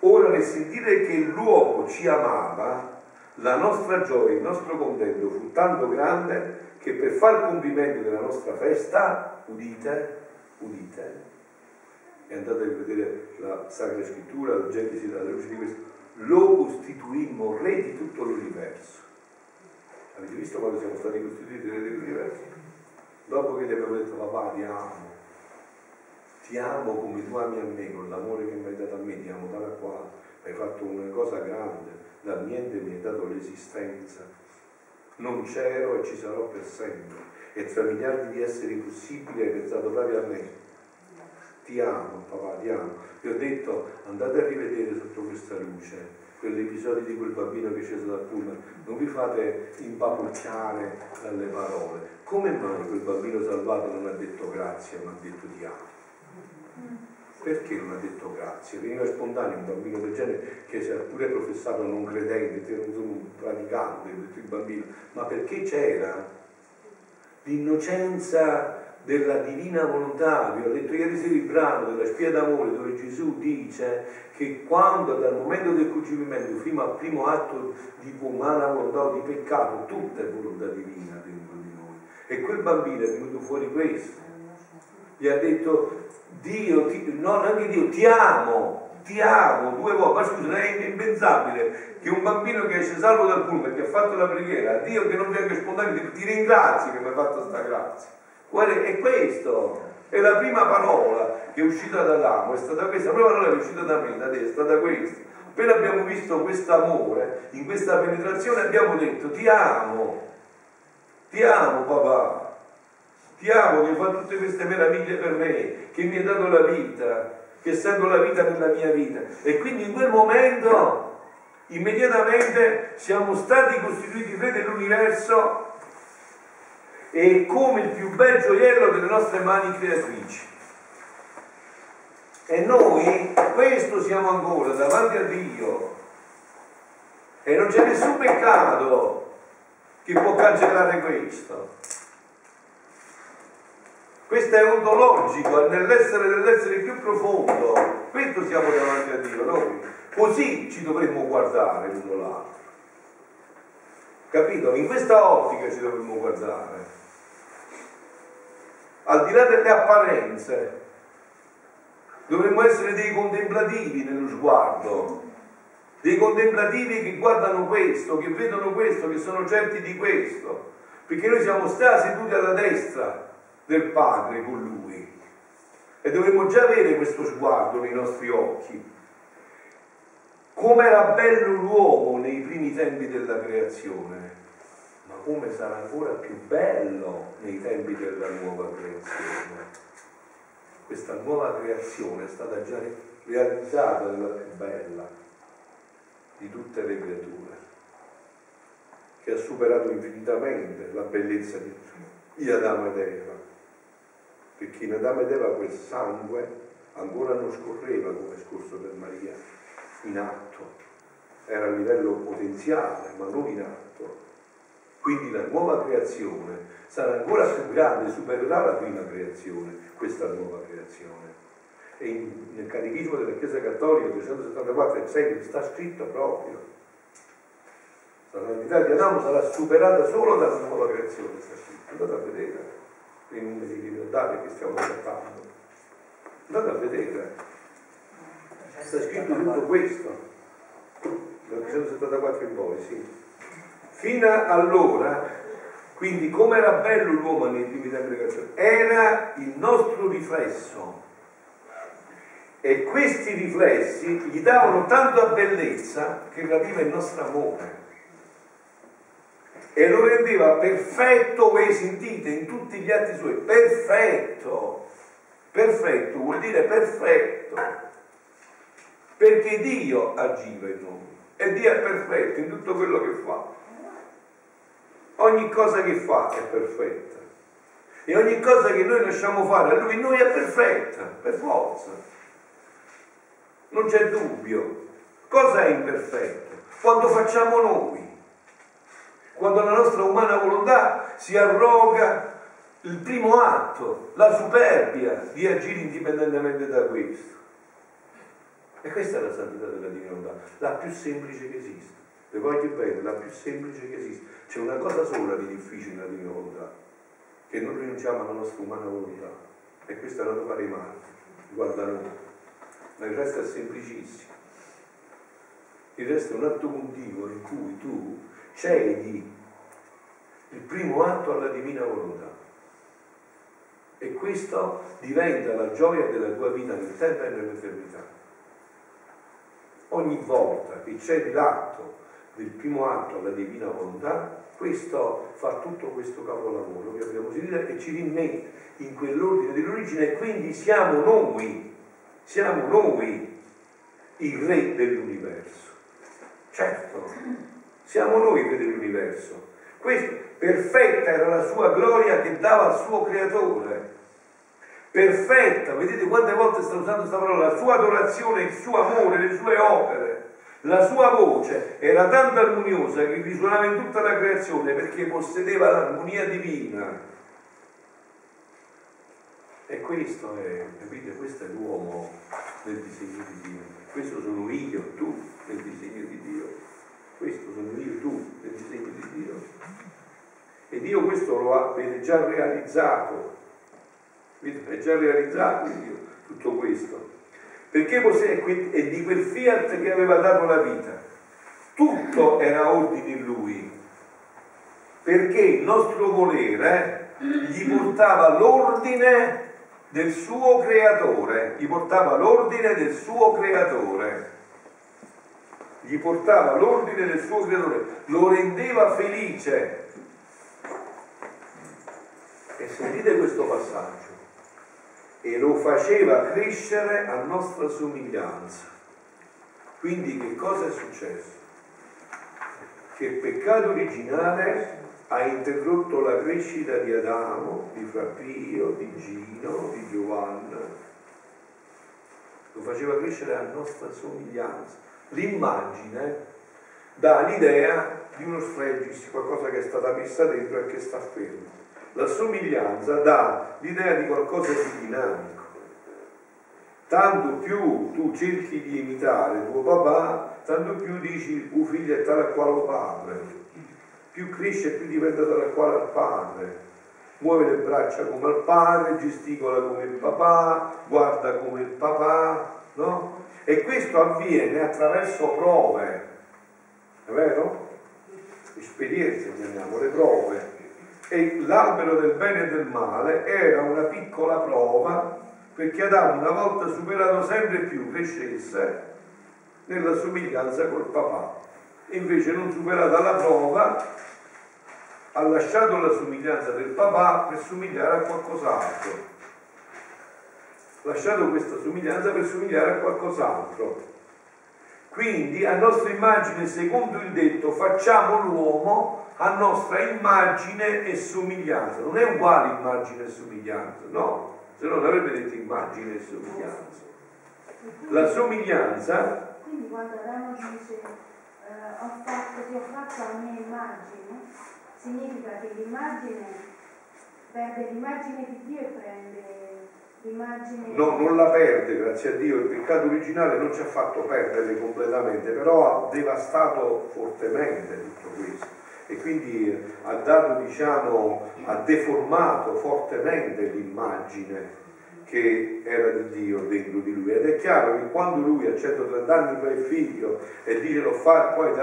Ora nel sentire che l'uomo ci amava, la nostra gioia, il nostro contento fu tanto grande che per far compimento della nostra festa, udite, udite, e andate a vedere la Sacra Scrittura, la Genesi, alla luce di questo, lo costituimmo re di tutto l'universo. Avete visto quando siamo stati costituiti re dell'universo? Dopo che gli abbiamo detto papà ti amo, ti amo come tu ami a me, con l'amore che mi hai dato a me, ti amo tale e quale, hai fatto una cosa grande, dal niente mi hai dato l'esistenza, non c'ero e ci sarò per sempre. e tra miliardi di esseri possibili hai pensato proprio a me. Ti amo, papà, ti amo. Vi ho detto, andate a rivedere sotto questa luce quell'episodio di quel bambino che è sceso dal pullman, non vi fate impapucciare dalle parole. Come mai quel bambino salvato non ha detto grazie, ma ha detto ti amo? Perché non ha detto grazie? Veniva spontaneo un bambino del genere che si era pure professato non credente, un praticante, il bambino, ma perché c'era l'innocenza della divina volontà. Vi ho detto ieri sera il brano della spia d'amore dove Gesù dice che quando dal momento del concepimento fino al primo atto di umana volontà o di peccato, tutta è volontà divina dentro di noi. E quel bambino è venuto fuori questo. Gli ha detto Dio, ti, no, neanche Dio, ti amo, ti amo due volte. Ma scusa, è impensabile che un bambino che esce salvo dal pullman, che ha fatto la preghiera, Dio che non venga spontaneo, ti ringrazio che mi hai fatto questa grazia. Guarda, è questo, è la prima parola che è uscita dall'amo, è stata questa, la prima parola che è uscita da me, da te, è stata questa. Appena abbiamo visto questo amore, in questa penetrazione abbiamo detto ti amo, ti amo papà, ti amo che fa tutte queste meraviglie per me, che mi hai dato la vita, che sento la vita nella mia vita. E quindi in quel momento, immediatamente, siamo stati costituiti re dell'universo e come il più bel gioiello delle nostre mani creatrici. E noi questo siamo ancora davanti a Dio. E non c'è nessun peccato che può cancellare questo. Questo è ontologico, è nell'essere dell'essere più profondo. Questo siamo davanti a Dio, noi. Così ci dovremmo guardare l'uno l'altro. Capito? In questa ottica ci dovremmo guardare al di là delle apparenze, dovremmo essere dei contemplativi nello sguardo, dei contemplativi che guardano questo, che vedono questo, che sono certi di questo, perché noi siamo stati seduti alla destra del Padre con Lui. E dovremmo già avere questo sguardo nei nostri occhi. Come era bello l'uomo nei primi tempi della creazione, come sarà ancora più bello nei tempi della nuova creazione. Questa nuova creazione è stata già realizzata nella più bella di tutte le creature, che ha superato infinitamente la bellezza di Adamo ed Eva, perché in Adamo ed Eva quel sangue ancora non scorreva come scorso per Maria, in atto, era a livello potenziale, ma non in atto quindi la nuova creazione sarà ancora più grande, supererà la prima creazione, questa nuova creazione. E in, nel Catechismo della Chiesa Cattolica 274 e 6 sta scritto proprio. La santità di Adamo sarà superata solo dalla nuova creazione, sta scritto. Andate a vedere i numeri di libertà che stiamo trattando. Andate a vedere. Sta scritto tutto questo. Dal 274 in poi, sì. Fino allora, quindi come era bello l'uomo della creazione, era il nostro riflesso. E questi riflessi gli davano tanta bellezza che rapiva il nostro amore. E lo rendeva perfetto, voi sentite, in tutti gli atti suoi, perfetto. Perfetto vuol dire perfetto. Perché Dio agiva in noi. E Dio è perfetto in tutto quello che fa. Ogni cosa che fa è perfetta. E ogni cosa che noi lasciamo fare a lui, noi è perfetta, per forza. Non c'è dubbio. Cosa è imperfetto? Quando facciamo noi. Quando la nostra umana volontà si arroga il primo atto, la superbia di agire indipendentemente da questo. E questa è la santità della divinità, la più semplice che esiste. Le voglio bene, la più semplice che esiste. C'è una cosa sola di difficile nella divina volontà, che non rinunciamo alla nostra umana volontà. E questa la fare i matti, guarda noi. Ma il resto è semplicissimo. Il resto è un atto continuo in cui tu cedi il primo atto alla divina volontà. E questo diventa la gioia della tua vita nel tempo e nell'eternità. Ogni volta che cedi l'atto del primo atto alla divina volontà, questo fa tutto questo capolavoro che abbiamo sentito e ci rimette in quell'ordine dell'origine e quindi siamo noi, siamo noi il re dell'universo. Certo, siamo noi re dell'universo. Questo, perfetta era la sua gloria che dava al suo creatore. Perfetta, vedete quante volte sta usando questa parola, la sua adorazione, il suo amore, le sue opere. La sua voce era tanto armoniosa che risuonava in tutta la creazione perché possedeva l'armonia divina. E questo è, capite, questo è l'uomo nel disegno di Dio. Questo sono io, tu nel disegno di Dio. Questo sono io, tu nel disegno di Dio. E Dio questo lo ha già realizzato. È già realizzato Dio tutto questo perché Mosè è di quel fiat che aveva dato la vita. Tutto era ordine in lui, perché il nostro volere gli portava l'ordine del suo creatore, gli portava l'ordine del suo creatore, gli portava l'ordine del suo creatore, lo rendeva felice. E sentite questo passaggio e lo faceva crescere a nostra somiglianza. Quindi che cosa è successo? Che il peccato originale ha interrotto la crescita di Adamo, di Frappio, di Gino, di Giovanna. Lo faceva crescere a nostra somiglianza. L'immagine dà l'idea di uno sfregis, qualcosa che è stata messa dentro e che sta fermo la somiglianza dà l'idea di qualcosa di dinamico. Tanto più tu cerchi di imitare tuo papà, tanto più dici il tuo figlio è tale quale padre. Più cresce, più diventa tale quale al padre. Muove le braccia come al padre, gesticola come il papà, guarda come il papà, no? E questo avviene attraverso prove, è vero? Esperienze, chiamiamo le prove e l'albero del bene e del male era una piccola prova perché Adamo una volta superato sempre più crescesse nella somiglianza col papà. Invece non superata la prova ha lasciato la somiglianza del papà per somigliare a qualcos'altro. Lasciato questa somiglianza per somigliare a qualcos'altro quindi a nostra immagine secondo il detto facciamo l'uomo a nostra immagine e somiglianza. Non è uguale immagine e somiglianza, no, se no non avrebbe detto immagine e somiglianza. La somiglianza... Quindi quando Adamo dice eh, ho fatto, ti ho fatto la mia immagine, significa che l'immagine perde l'immagine di Dio e prende. No, non la perde, grazie a Dio, il peccato originale non ci ha fatto perdere completamente, però ha devastato fortemente tutto questo. E quindi ha dato, diciamo, ha deformato fortemente l'immagine che era di Dio dentro di lui ed è chiaro che quando lui a 130 anni fa il figlio e dice l'ho fatto, poi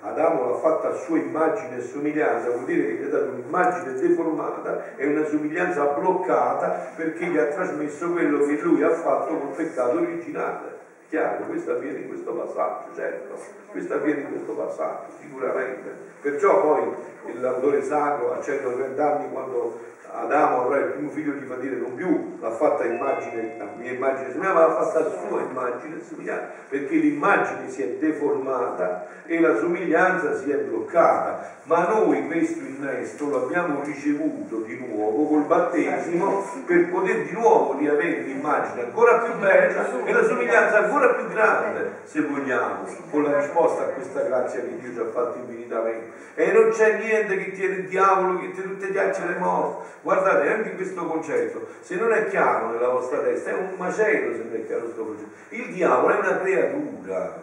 Adamo l'ha fatta a sua immagine e somiglianza, vuol dire che gli ha dato un'immagine deformata e una somiglianza bloccata perché gli ha trasmesso quello che lui ha fatto col peccato originale. Chiaro, questo avviene in questo passaggio, certo, questo avviene in questo passaggio, sicuramente. Perciò poi l'autore sacro a 130 anni quando Adamo avrà il primo figlio gli fa dire non più l'ha fatta immagine, la mia immagine somiglianza, ma l'ha fatta sua immagine somiglianza, perché l'immagine si è deformata e la somiglianza si è bloccata. Ma noi questo innesto l'abbiamo ricevuto di nuovo col battesimo per poter di nuovo riavere l'immagine ancora più bella e la somiglianza ancora più grande, se vogliamo, con la risposta a questa grazia che Dio ci ha fatto infinitamente. E non c'è niente che tiene il diavolo, che tiene tutte le le morte Guardate, anche questo concetto, se non è chiaro nella vostra testa, è un macello se non è chiaro questo concetto. Il diavolo è una creatura,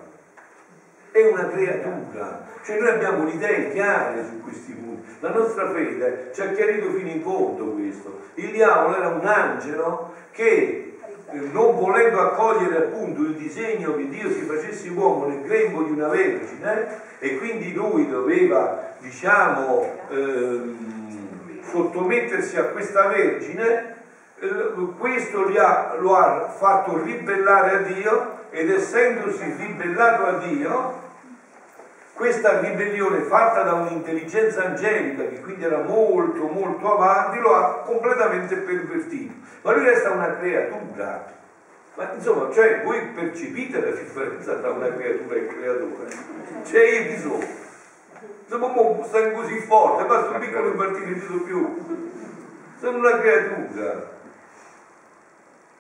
è una creatura. Cioè noi abbiamo le idee chiare su questi punti. La nostra fede ci ha chiarito fino in fondo questo. Il diavolo era un angelo che eh, non volendo accogliere appunto il disegno che Dio si facesse uomo nel grembo di una vergine e quindi lui doveva diciamo ehm, sottomettersi a questa Vergine, eh, questo ha, lo ha fatto ribellare a Dio ed essendosi ribellato a Dio questa ribellione fatta da un'intelligenza angelica che quindi era molto molto avanti lo ha completamente pervertito. Ma lui resta una creatura. Ma insomma cioè voi percepite la differenza tra una creatura e un creatore? Cioè io chi sono insomma mo stai così forte basta un piccolo impartito più sono una creatura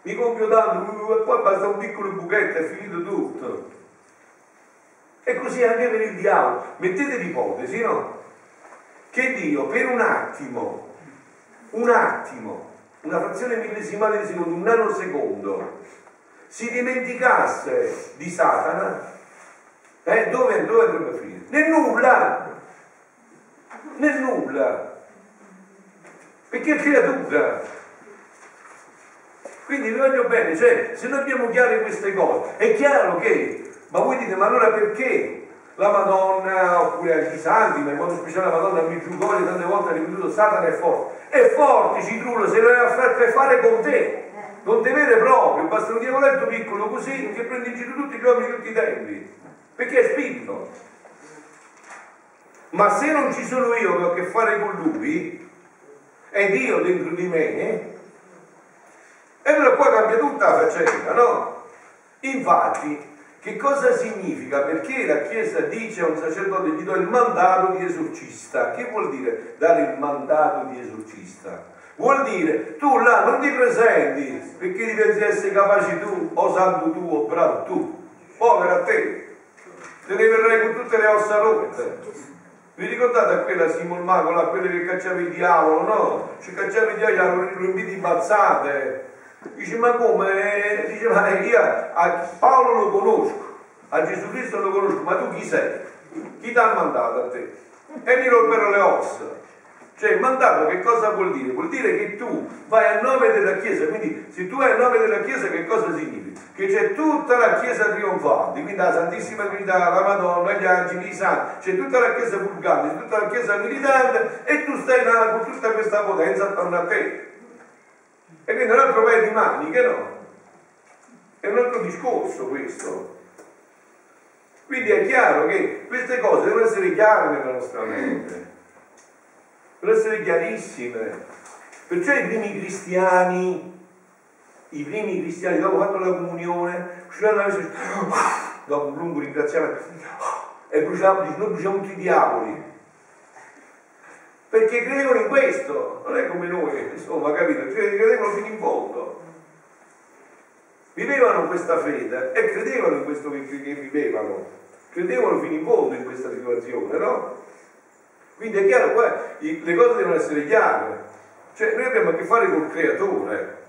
mi compio tanto e poi basta un piccolo buchetto è finito tutto e così anche per il diavolo. Mettete l'ipotesi, no? Che Dio per un attimo, un attimo, una frazione millesimale di secondo, un nanosecondo, si dimenticasse di Satana, eh, dove, dove andrebbe a finire? Nel nulla! Nel nulla! Perché è creatura! Quindi vi voglio bene, cioè, se noi abbiamo chiare queste cose, è chiaro che ma voi dite, ma allora perché la Madonna, oppure i santi, ma in modo speciale la Madonna a Migiugorio tante volte ha ripetuto Satana è forte. È forte, Citrullo, se lo hai fatto fare con te. Non te vede proprio, basta un diavoletto piccolo così che prende in giro tutti gli uomini tutti i tempi. Perché è spirito. Ma se non ci sono io che ho a che fare con lui, è Dio dentro di me, eh? e allora qua cambia tutta la faccenda, no? Infatti, che cosa significa? Perché la Chiesa dice a un sacerdote gli do il mandato di esorcista. Che vuol dire dare il mandato di esorcista? Vuol dire tu là non ti presenti perché ti pensi essere capace tu, o santo tu, o bravo tu. Povero a te. Te ne verrai con tutte le ossa rotte. Vi ricordate a quella Simon Mago, là, quella che cacciava il diavolo, no? Ci cacciava il diavolo, gli hanno riempito di bazzate Dice, ma come? Dice, ma io a Paolo lo conosco, a Gesù Cristo lo conosco, ma tu chi sei? Chi ti ha mandato a te? E mi rompero le ossa. Cioè, mandato che cosa vuol dire? Vuol dire che tu vai a nome della Chiesa, quindi se tu vai a nome della Chiesa che cosa significa? Che c'è tutta la Chiesa trionfante, quindi la Santissima Trinità, la Madonna, gli angeli, i santi, c'è tutta la Chiesa purgante, c'è tutta la Chiesa militante e tu stai là con tutta questa potenza attorno a te. E quindi un altro paio di maniche, no? È un altro discorso questo. Quindi è chiaro che queste cose devono essere chiare nella nostra mente, devono essere chiarissime. Perciò i primi cristiani, i primi cristiani, dopo fatto la comunione, uscivano dalla messa, dopo un lungo ringraziamento, e bruciavano, noi bruciamo tutti i diavoli perché credevano in questo, non è come noi, insomma, capito? Credevano fino in fondo. Vivevano questa fede e credevano in questo che vivevano, credevano fino in fondo in questa situazione, no? Quindi è chiaro, qua le cose devono essere chiare. Cioè, noi abbiamo a che fare col creatore.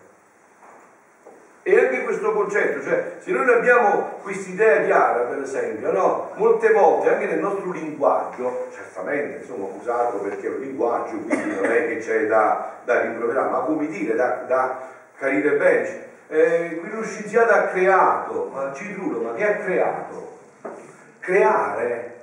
E anche questo concetto, cioè se noi non abbiamo quest'idea chiara, per esempio, no? molte volte anche nel nostro linguaggio, certamente insomma usato perché è un linguaggio, quindi non è che c'è da, da rimproverare, ma come dire, da, da carire bene. Eh, qui lo scienziato ha creato, ma Citrulo, ma che ha creato? Creare,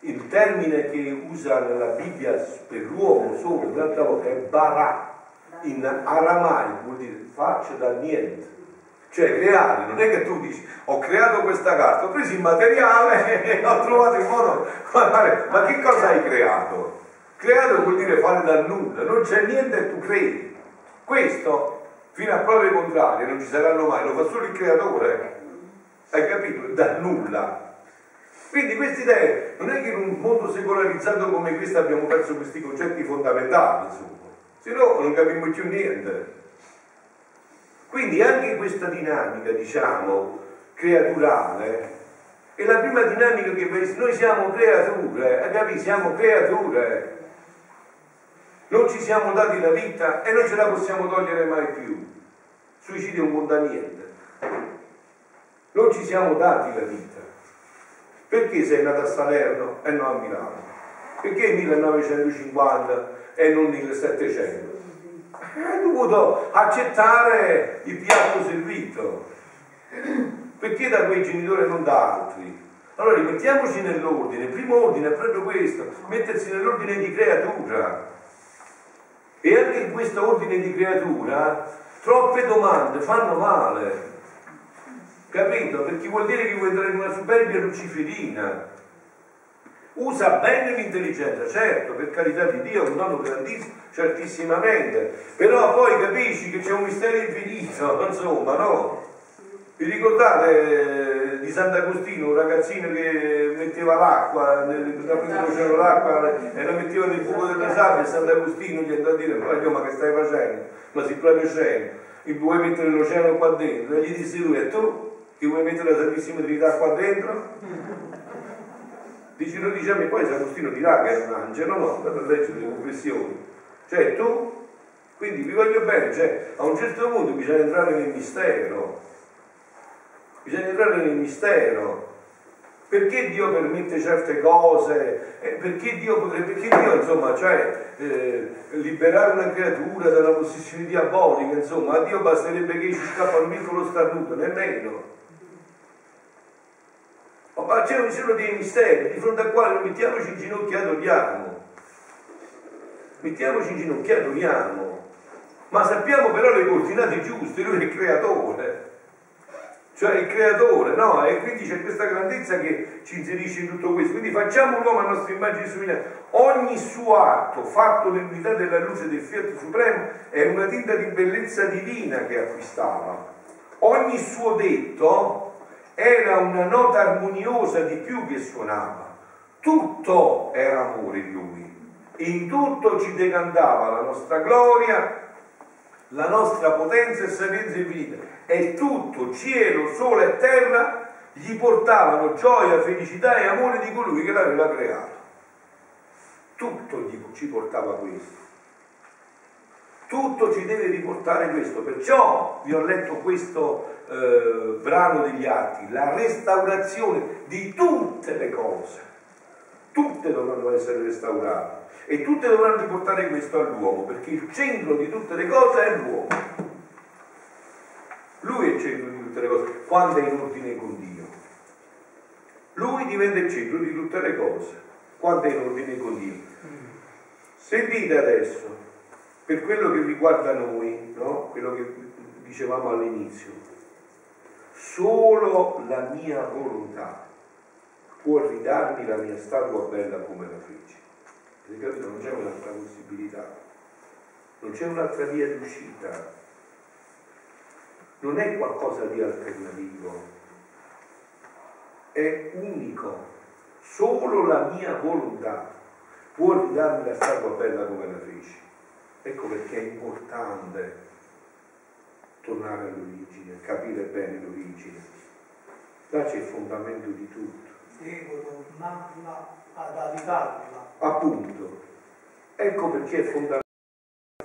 il termine che usa nella Bibbia per l'uomo solo, un'altra volta, è barà, in aramaico vuol dire faccio da niente cioè creare, non è che tu dici ho creato questa carta, ho preso il materiale *laughs* e ho trovato il modo, ma che cosa hai creato? Creato vuol dire fare da nulla, non c'è niente e tu credi. Questo, fino a prove contrarie, non ci saranno mai, lo fa solo il creatore. Hai capito? Da nulla. Quindi queste idee, non è che in un mondo secolarizzato come questo abbiamo perso questi concetti fondamentali, insomma. Se no non capiamo più niente. Quindi anche questa dinamica, diciamo, creaturale, è la prima dinamica che noi siamo creature, capi? Siamo creature. Non ci siamo dati la vita e non ce la possiamo togliere mai più. Suicidio non conta niente. Non ci siamo dati la vita. Perché sei nato a Salerno e non a Milano? Perché 1950 e non 1700? hai dovuto accettare il piatto servito. Perché da quei genitori e non da altri? Allora rimettiamoci nell'ordine, il primo ordine è proprio questo, mettersi nell'ordine di creatura. E anche in questo ordine di creatura troppe domande fanno male. Capito? Perché vuol dire che vuoi entrare in una superbia luciferina. Usa bene l'intelligenza, certo, per carità di Dio, un dono grandissimo, certissimamente, però poi capisci che c'è un mistero infinito, *laughs* insomma, no? Vi ricordate eh, di Sant'Agostino, un ragazzino che metteva l'acqua, quando c'era l'acqua e la metteva nel fuoco della sabbia e Sant'Agostino gli andò a dire, ma io ma che stai facendo? Ma si proprio scemo, vuoi mettere l'oceano qua dentro? E gli disse lui, e tu che vuoi mettere la Santissima Trinità qua dentro? Dici, lo dice a me, poi Sant'Agostino dirà che è un angelo, no, andate leggere le confessioni. Cioè tu, quindi vi voglio bene, cioè a un certo punto bisogna entrare nel mistero bisogna entrare nel mistero. Perché Dio permette certe cose? Eh, perché, Dio, perché Dio, insomma, cioè, eh, liberare una creatura dalla possessione diabolica, insomma, a Dio basterebbe che ci scappa un piccolo starnuto, nemmeno. Ma c'è sono dei misteri di fronte al quale mettiamoci in ginocchio e adoriamo. Mettiamoci in ginocchio e adoriamo. Ma sappiamo però le coordinate giuste, lui è il creatore cioè il creatore, no? E quindi c'è questa grandezza che ci inserisce in tutto questo. Quindi facciamo l'uomo a nostra immagine e somiglianza. Ogni suo atto fatto nell'unità della luce del Fiat Supremo è una tinta di bellezza divina che acquistava. Ogni suo detto era una nota armoniosa di più che suonava. Tutto era amore in lui. In tutto ci decantava la nostra gloria, la nostra potenza e sapienza infinita e tutto, cielo, sole e terra, gli portavano gioia, felicità e amore di colui che l'aveva creato. Tutto ci portava questo. Tutto ci deve riportare questo. Perciò vi ho letto questo eh, brano degli atti, la restaurazione di tutte le cose. Tutte dovranno essere restaurate e tutte dovranno riportare questo all'uomo, perché il centro di tutte le cose è l'uomo. Lui è il centro di tutte le cose, quando è in ordine con Dio. Lui diventa il centro di tutte le cose, quando è in ordine con Dio. Sentite adesso, per quello che riguarda noi, no? quello che dicevamo all'inizio, solo la mia volontà può ridarmi la mia statua bella come la fece. Avete capito? Non c'è un'altra possibilità, non c'è un'altra via d'uscita non è qualcosa di alternativo, è unico. Solo la mia volontà può ridarmi la statua bella come la feci. Ecco perché è importante tornare all'origine, capire bene l'origine. Là c'è il fondamento di tutto. Devo tornarla ad abitarla. Appunto. Ecco perché è fondamentale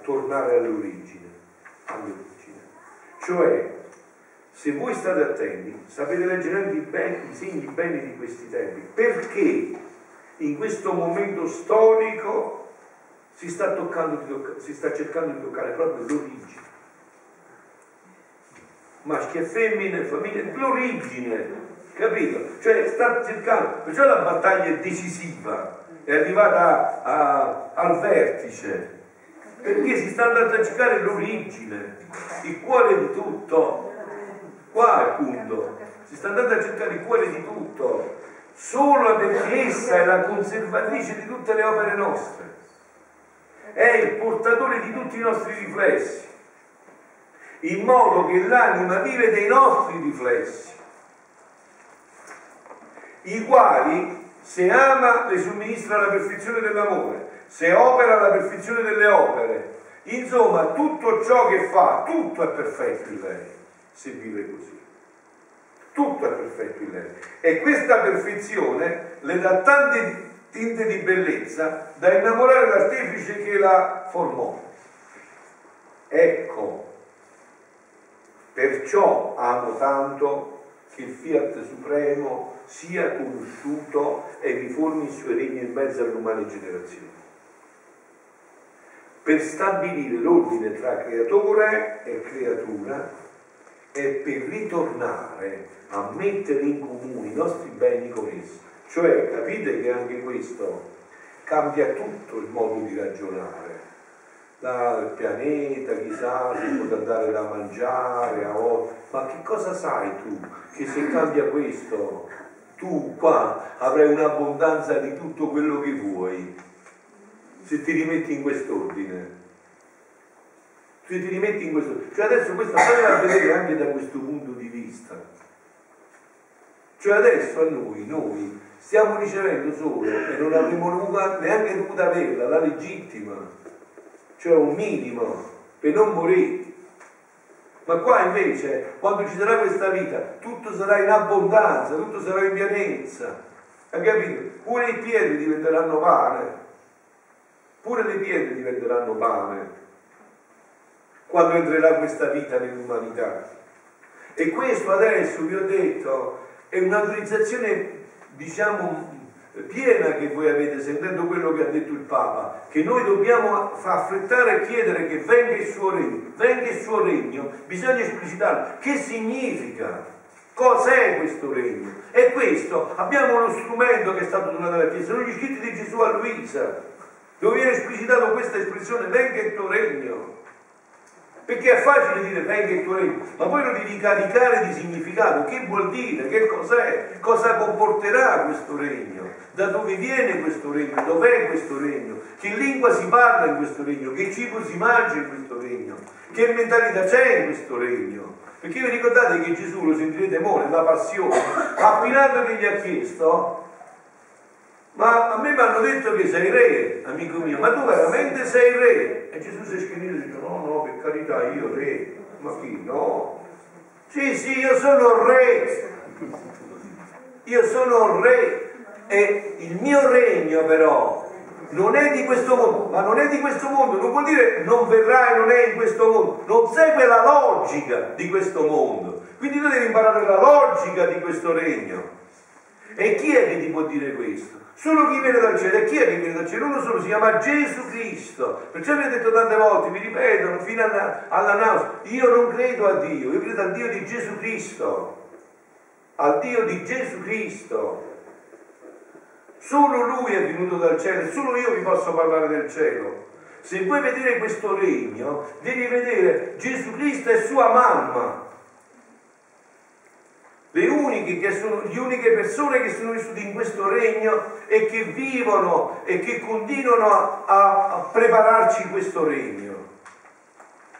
tornare all'origine. all'origine. Cioè, se voi state attenti, sapete leggere anche i, ben, i segni beni di questi tempi. Perché in questo momento storico si sta, tocca, si sta cercando di toccare proprio l'origine. Maschi e femmine, famiglie, l'origine, capito? Cioè sta cercando, perciò la battaglia è decisiva, è arrivata a, al vertice, perché si sta andando a cercare l'origine, il cuore di tutto. Qua è il punto. Si sta andando a cercare il cuore di tutto, solo perché essa è la conservatrice di tutte le opere nostre. È il portatore di tutti i nostri riflessi, in modo che l'anima vive dei nostri riflessi, i quali, se ama, le somministra la perfezione dell'amore se opera la perfezione delle opere, insomma tutto ciò che fa, tutto è perfetto in lei, se vive così. Tutto è perfetto in lei. E questa perfezione le dà tante tinte di bellezza da innamorare l'artefice che la formò. Ecco, perciò amo tanto che il Fiat Supremo sia conosciuto e vi formi il suo regno in mezzo alle umane generazioni per stabilire l'ordine tra creatore e creatura e per ritornare a mettere in comune i nostri beni con esso. Cioè, capite che anche questo cambia tutto il modo di ragionare. Dal pianeta, chissà, si può andare da mangiare, a ma che cosa sai tu che se cambia questo tu qua avrai un'abbondanza di tutto quello che vuoi se ti rimetti in quest'ordine. Se ti rimetti in questo. Cioè adesso questa storia a vedere anche da questo punto di vista. Cioè adesso a noi, noi stiamo ricevendo solo e non avremmo neanche dovuto averla, la legittima, cioè un minimo per non morire. Ma qua invece, quando ci sarà questa vita, tutto sarà in abbondanza, tutto sarà in pienezza. Hai capito? Pure i piedi diventeranno pane. Pure le pietre diventeranno pane quando entrerà questa vita nell'umanità. E questo adesso vi ho detto è un'autorizzazione, diciamo, piena che voi avete sentendo quello che ha detto il Papa, che noi dobbiamo affrettare e chiedere che venga il suo regno, venga il suo regno, bisogna esplicitare che significa, cos'è questo regno. E questo, abbiamo uno strumento che è stato donato alla Chiesa, sono gli scritti di Gesù a Luisa, dove viene esplicitato questa espressione, venga il tuo regno. Perché è facile dire venga il tuo regno, ma poi lo devi caricare di significato. Che vuol dire? Che cos'è? Cosa comporterà questo regno? Da dove viene questo regno? Dov'è questo regno? Che lingua si parla in questo regno? Che cibo si mangia in questo regno? Che mentalità c'è in questo regno? Perché vi ricordate che Gesù, lo sentirete mo la passione, a Pilato che gli ha chiesto, ma a me mi hanno detto che sei re, amico mio, ma tu veramente sei re? E Gesù si è schienito e dice, no, no, per carità, io re. Ma chi? No. Sì, sì, io sono re. Io sono re. E il mio regno però non è di questo mondo, ma non è di questo mondo, non vuol dire non verrà e non è in questo mondo, non segue la logica di questo mondo. Quindi tu devi imparare la logica di questo regno. E chi è che ti può dire questo? Solo chi viene dal cielo. E chi è che viene dal cielo? Uno solo, si chiama Gesù Cristo. Perciò vi ho detto tante volte, vi ripetono fino alla, alla nausea, io non credo a Dio, io credo al Dio di Gesù Cristo. Al Dio di Gesù Cristo. Solo Lui è venuto dal cielo solo io vi posso parlare del cielo. Se vuoi vedere questo regno, devi vedere Gesù Cristo e sua mamma le uniche, che sono, le uniche persone che sono vissute in questo regno e che vivono e che continuano a, a prepararci questo regno.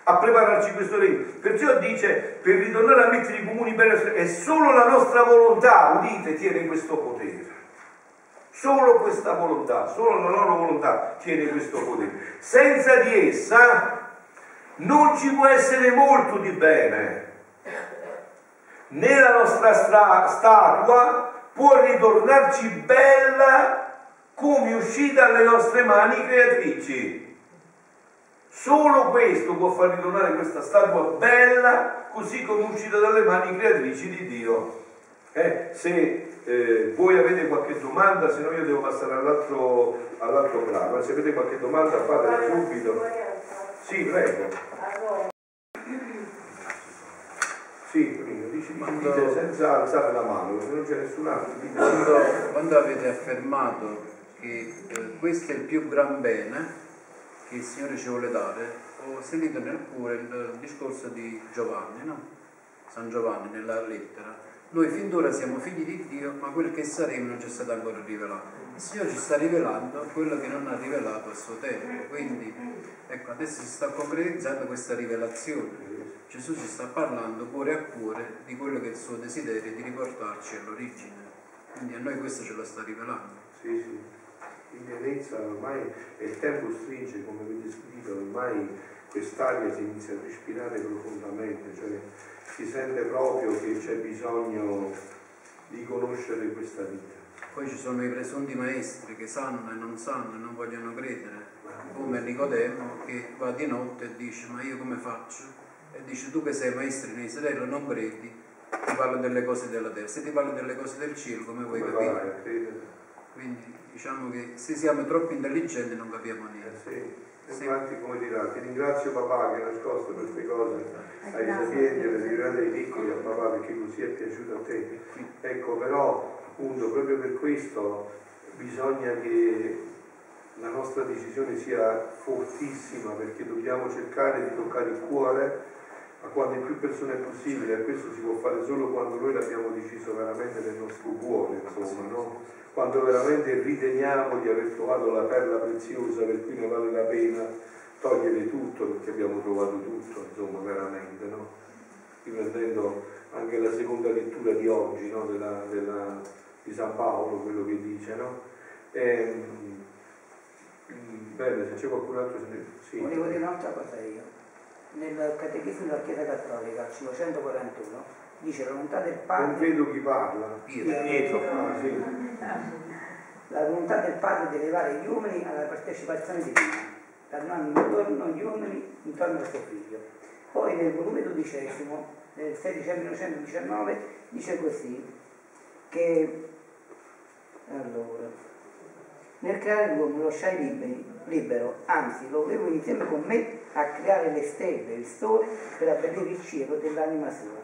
A prepararci questo regno. Perciò dice, per ritornare a mettere i comuni bene, è solo la nostra volontà, udite, tiene questo potere. Solo questa volontà, solo la loro volontà tiene questo potere. Senza di essa non ci può essere molto di bene né la nostra stra- statua può ritornarci bella come uscita dalle nostre mani creatrici. Solo questo può far ritornare questa statua bella così come uscita dalle mani creatrici di Dio. Eh, se eh, voi avete qualche domanda, se no io devo passare all'altro, all'altro brano. Se avete qualche domanda fatela subito. Sì, prego. Sì, prima, quando, dite senza alzare la mano, se non c'è nessun altro. Quando, quando, avete affermato che eh, questo è il più gran bene che il Signore ci vuole dare, ho sentito nel cuore il discorso di Giovanni, no? San Giovanni nella lettera. Noi fin d'ora siamo figli di Dio, ma quel che saremo non ci è stato ancora rivelato. Il Signore ci sta rivelando quello che non ha rivelato a suo tempo. Quindi ecco, adesso si sta concretizzando questa rivelazione. Gesù ci sta parlando cuore a cuore di quello che è il suo desiderio di riportarci all'origine. Quindi a noi questo ce lo sta rivelando. Sì, sì. In pienezza ormai il tempo stringe, come avete scritto, ormai quest'aria si inizia a respirare profondamente, cioè si sente proprio che c'è bisogno di conoscere questa vita. Poi ci sono i presunti maestri che sanno e non sanno e non vogliono credere, come Nicodemo che va di notte e dice ma io come faccio? E dice tu che sei maestro in Israele non credi, ti parlo delle cose della terra, se ti parlo delle cose del cielo come vuoi capire? Quindi diciamo che se siamo troppo intelligenti non capiamo niente. Eh sì. sì. Infatti come dirà, ti ringrazio papà che ha nascosto queste cose ai sapienti, alle rivelate ai piccoli a papà perché così è piaciuto a te. Ecco però appunto proprio per questo bisogna che la nostra decisione sia fortissima perché dobbiamo cercare di toccare il cuore a quante più persone è possibile, e questo si può fare solo quando noi l'abbiamo deciso veramente nel nostro cuore, insomma, no? quando veramente riteniamo di aver trovato la perla preziosa per cui ne vale la pena togliere tutto perché abbiamo trovato tutto, insomma, veramente, no? riprendendo anche la seconda lettura di oggi no? della, della, di San Paolo, quello che dice, no? Ehm, bene, se c'è qualcun altro, sì. Volevo dire un'altra cosa io. Nel Catechismo della Chiesa Cattolica, al 541, dice la volontà del Non Padre, vedo chi parla. Pietro. Ah, sì. la volontà del Padre di elevare gli uomini alla partecipazione divina, radunando intorno gli uomini intorno al suo figlio. Poi nel volume dodicesimo, del 6 dicembre 1919, dice così, che allora, nel creare l'uomo lo lasciai liberi- libero, anzi lo volevo insieme con me a creare le stelle, il sole, per abbellire il cielo dell'anima sua.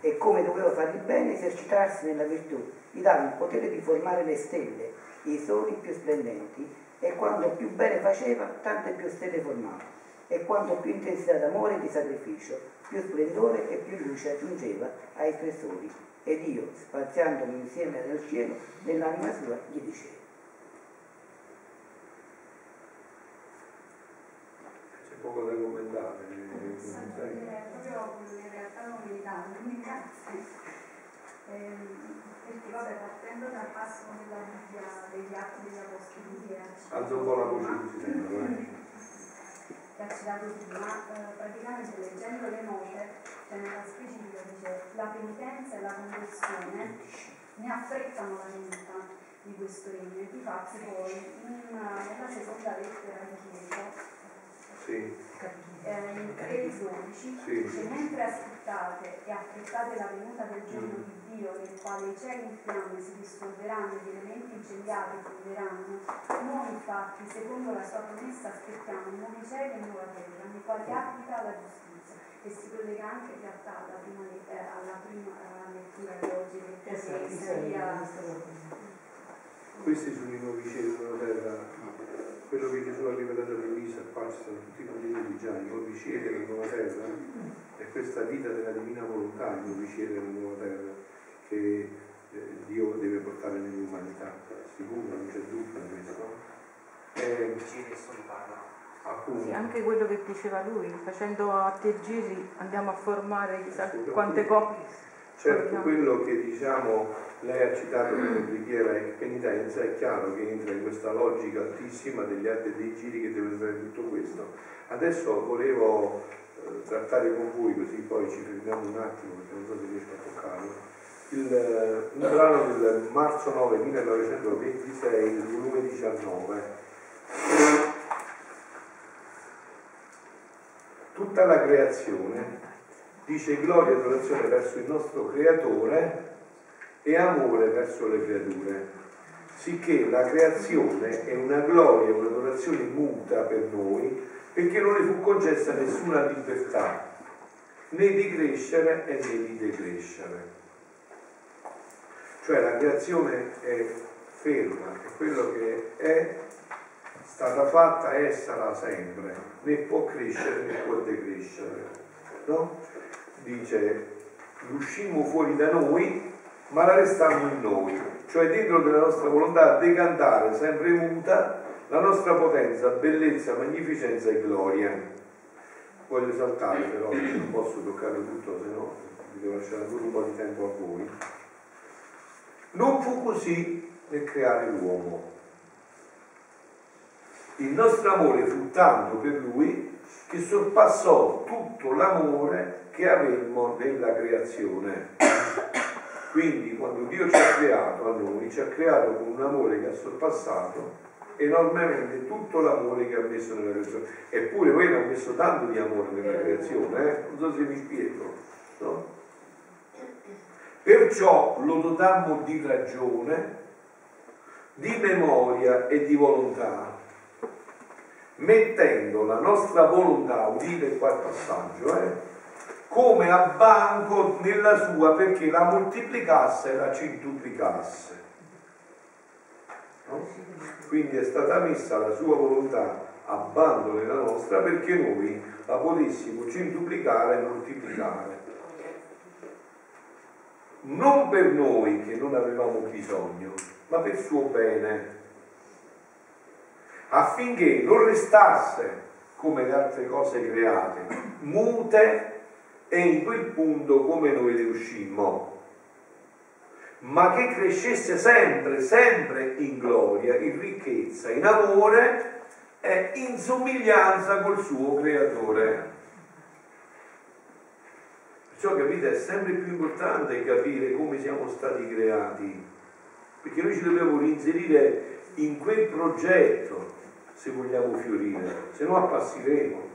E come doveva fare il bene, esercitarsi nella virtù, gli dava il potere di formare le stelle, i soli più splendenti, e quando più bene faceva, tante più stelle formava. E quanto più intensità d'amore e di sacrificio, più splendore e più luce aggiungeva ai tre soli. Ed io, spaziandomi insieme nel cielo, nell'anima sua, gli dicevo. C'è poco da commentare. eh, sai. È proprio quello che in realtà non meditavo, quindi grazie. Ehm, perché vabbè, partendo dal passo della Bibbia degli atti degli apostoli che ha Alza un po' la voce così sento, eh. che ha citato prima, eh, praticamente leggendo le note, cioè nella specifica dice la penitenza e la conversione ne affrettano la venuta di questo regno e difatti poi in- nella seconda lettera di Pietro Sì, eh, in 3.12 Sì. dice mentre aspettate e affrettate la venuta del giorno di Dio nel quale i cieli in fiamme si dissolveranno e gli elementi incendiati fonderanno noi infatti secondo la sua promessa aspettiamo nuovi cieli e nuova terra nei quali abita la giustizia e si collega anche in realtà alla prima, eh, alla prima eh, lettura di oggi che è Isaia questi sono i nuovi cieli e nuova terra. Quello che Gesù ha rivelato a Luisa, qua ci sono tutti i contenuti già, i nuovi cieli e la nuova terra, è questa vita della divina volontà, i nuovi cieli e la nuova terra, che eh, Dio deve portare nell'umanità. Sicuro, non c'è dubbio in questo. Eh, appunto. Sì, anche quello che diceva lui, facendo atti e giri andiamo a formare chissà quante coppie. Certo, quello che diciamo lei ha citato come preghiera e penitenza è chiaro che entra in questa logica altissima degli atti e dei giri che deve in tutto questo. Adesso volevo eh, trattare con voi, così poi ci fermiamo un attimo perché non so se riesco a toccarlo. Il, eh, un brano del marzo 9 1926, del volume 19. Tutta la creazione dice gloria e adorazione verso il nostro creatore e amore verso le creature, sicché la creazione è una gloria un'adorazione muta per noi, perché non le fu concessa nessuna libertà, né di crescere e né di decrescere. Cioè la creazione è ferma, è quello che è stata fatta e sarà sempre, né può crescere né può decrescere. No? Dice, uscimmo fuori da noi, ma la restammo in noi, cioè dentro della nostra volontà decantare sempre muta la nostra potenza, bellezza, magnificenza e gloria. Voglio saltare però, non posso toccare tutto, se no vi devo lasciare pure un po' di tempo a voi. Non fu così nel creare l'uomo. Il nostro amore fu tanto per lui che sorpassò tutto l'amore che avemmo nella creazione. Quindi quando Dio ci ha creato a noi, ci ha creato con un amore che ha sorpassato enormemente tutto l'amore che ha messo nella creazione. Eppure voi ha messo tanto di amore nella creazione, eh? non so se mi spiego. No? Perciò lo dotammo di ragione, di memoria e di volontà, mettendo la nostra volontà, udite qua il passaggio, eh, come a banco nella sua perché la moltiplicasse e la centuplicasse. No? Quindi è stata messa la sua volontà abbandoni la nostra perché noi la potessimo centuplicare e moltiplicare. Non per noi che non avevamo bisogno, ma per suo bene, affinché non restasse come le altre cose create, mute e in quel punto come noi le uscimmo, ma che crescesse sempre, sempre in gloria, in ricchezza, in amore e in somiglianza col suo creatore. Perciò capite, è sempre più importante capire come siamo stati creati, perché noi ci dobbiamo reinserire in quel progetto se vogliamo fiorire, se no appasseremo.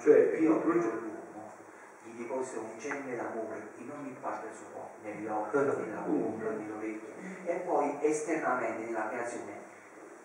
Cioè, io progetto gli deposito un gemme d'amore in ogni parte del suo negli occhi, nella bocca, nelle orecchie e poi esternamente nella creazione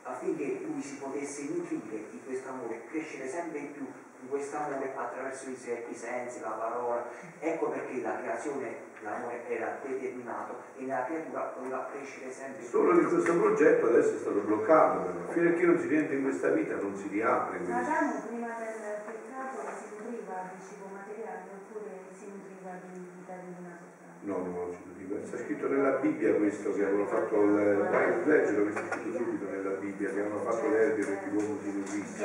affinché lui si potesse nutrire di questo amore, crescere sempre di più di questo amore attraverso i, i sensi, la parola. Ecco perché la creazione, l'amore era determinato e la creatura doveva crescere sempre più. Solo che questo progetto adesso è stato bloccato, però. fino a che non si rientra in questa vita non si riapre. questo. Adamo prima del peccato si nutriva di cibo materiale oppure si nutriva di vita divina? No, no, non si dico. C'è scritto nella Bibbia questo che avevano fatto il vai leggere questo è scritto subito nella Bibbia, che avevano fatto l'erbe perché l'uomo si nutrisse.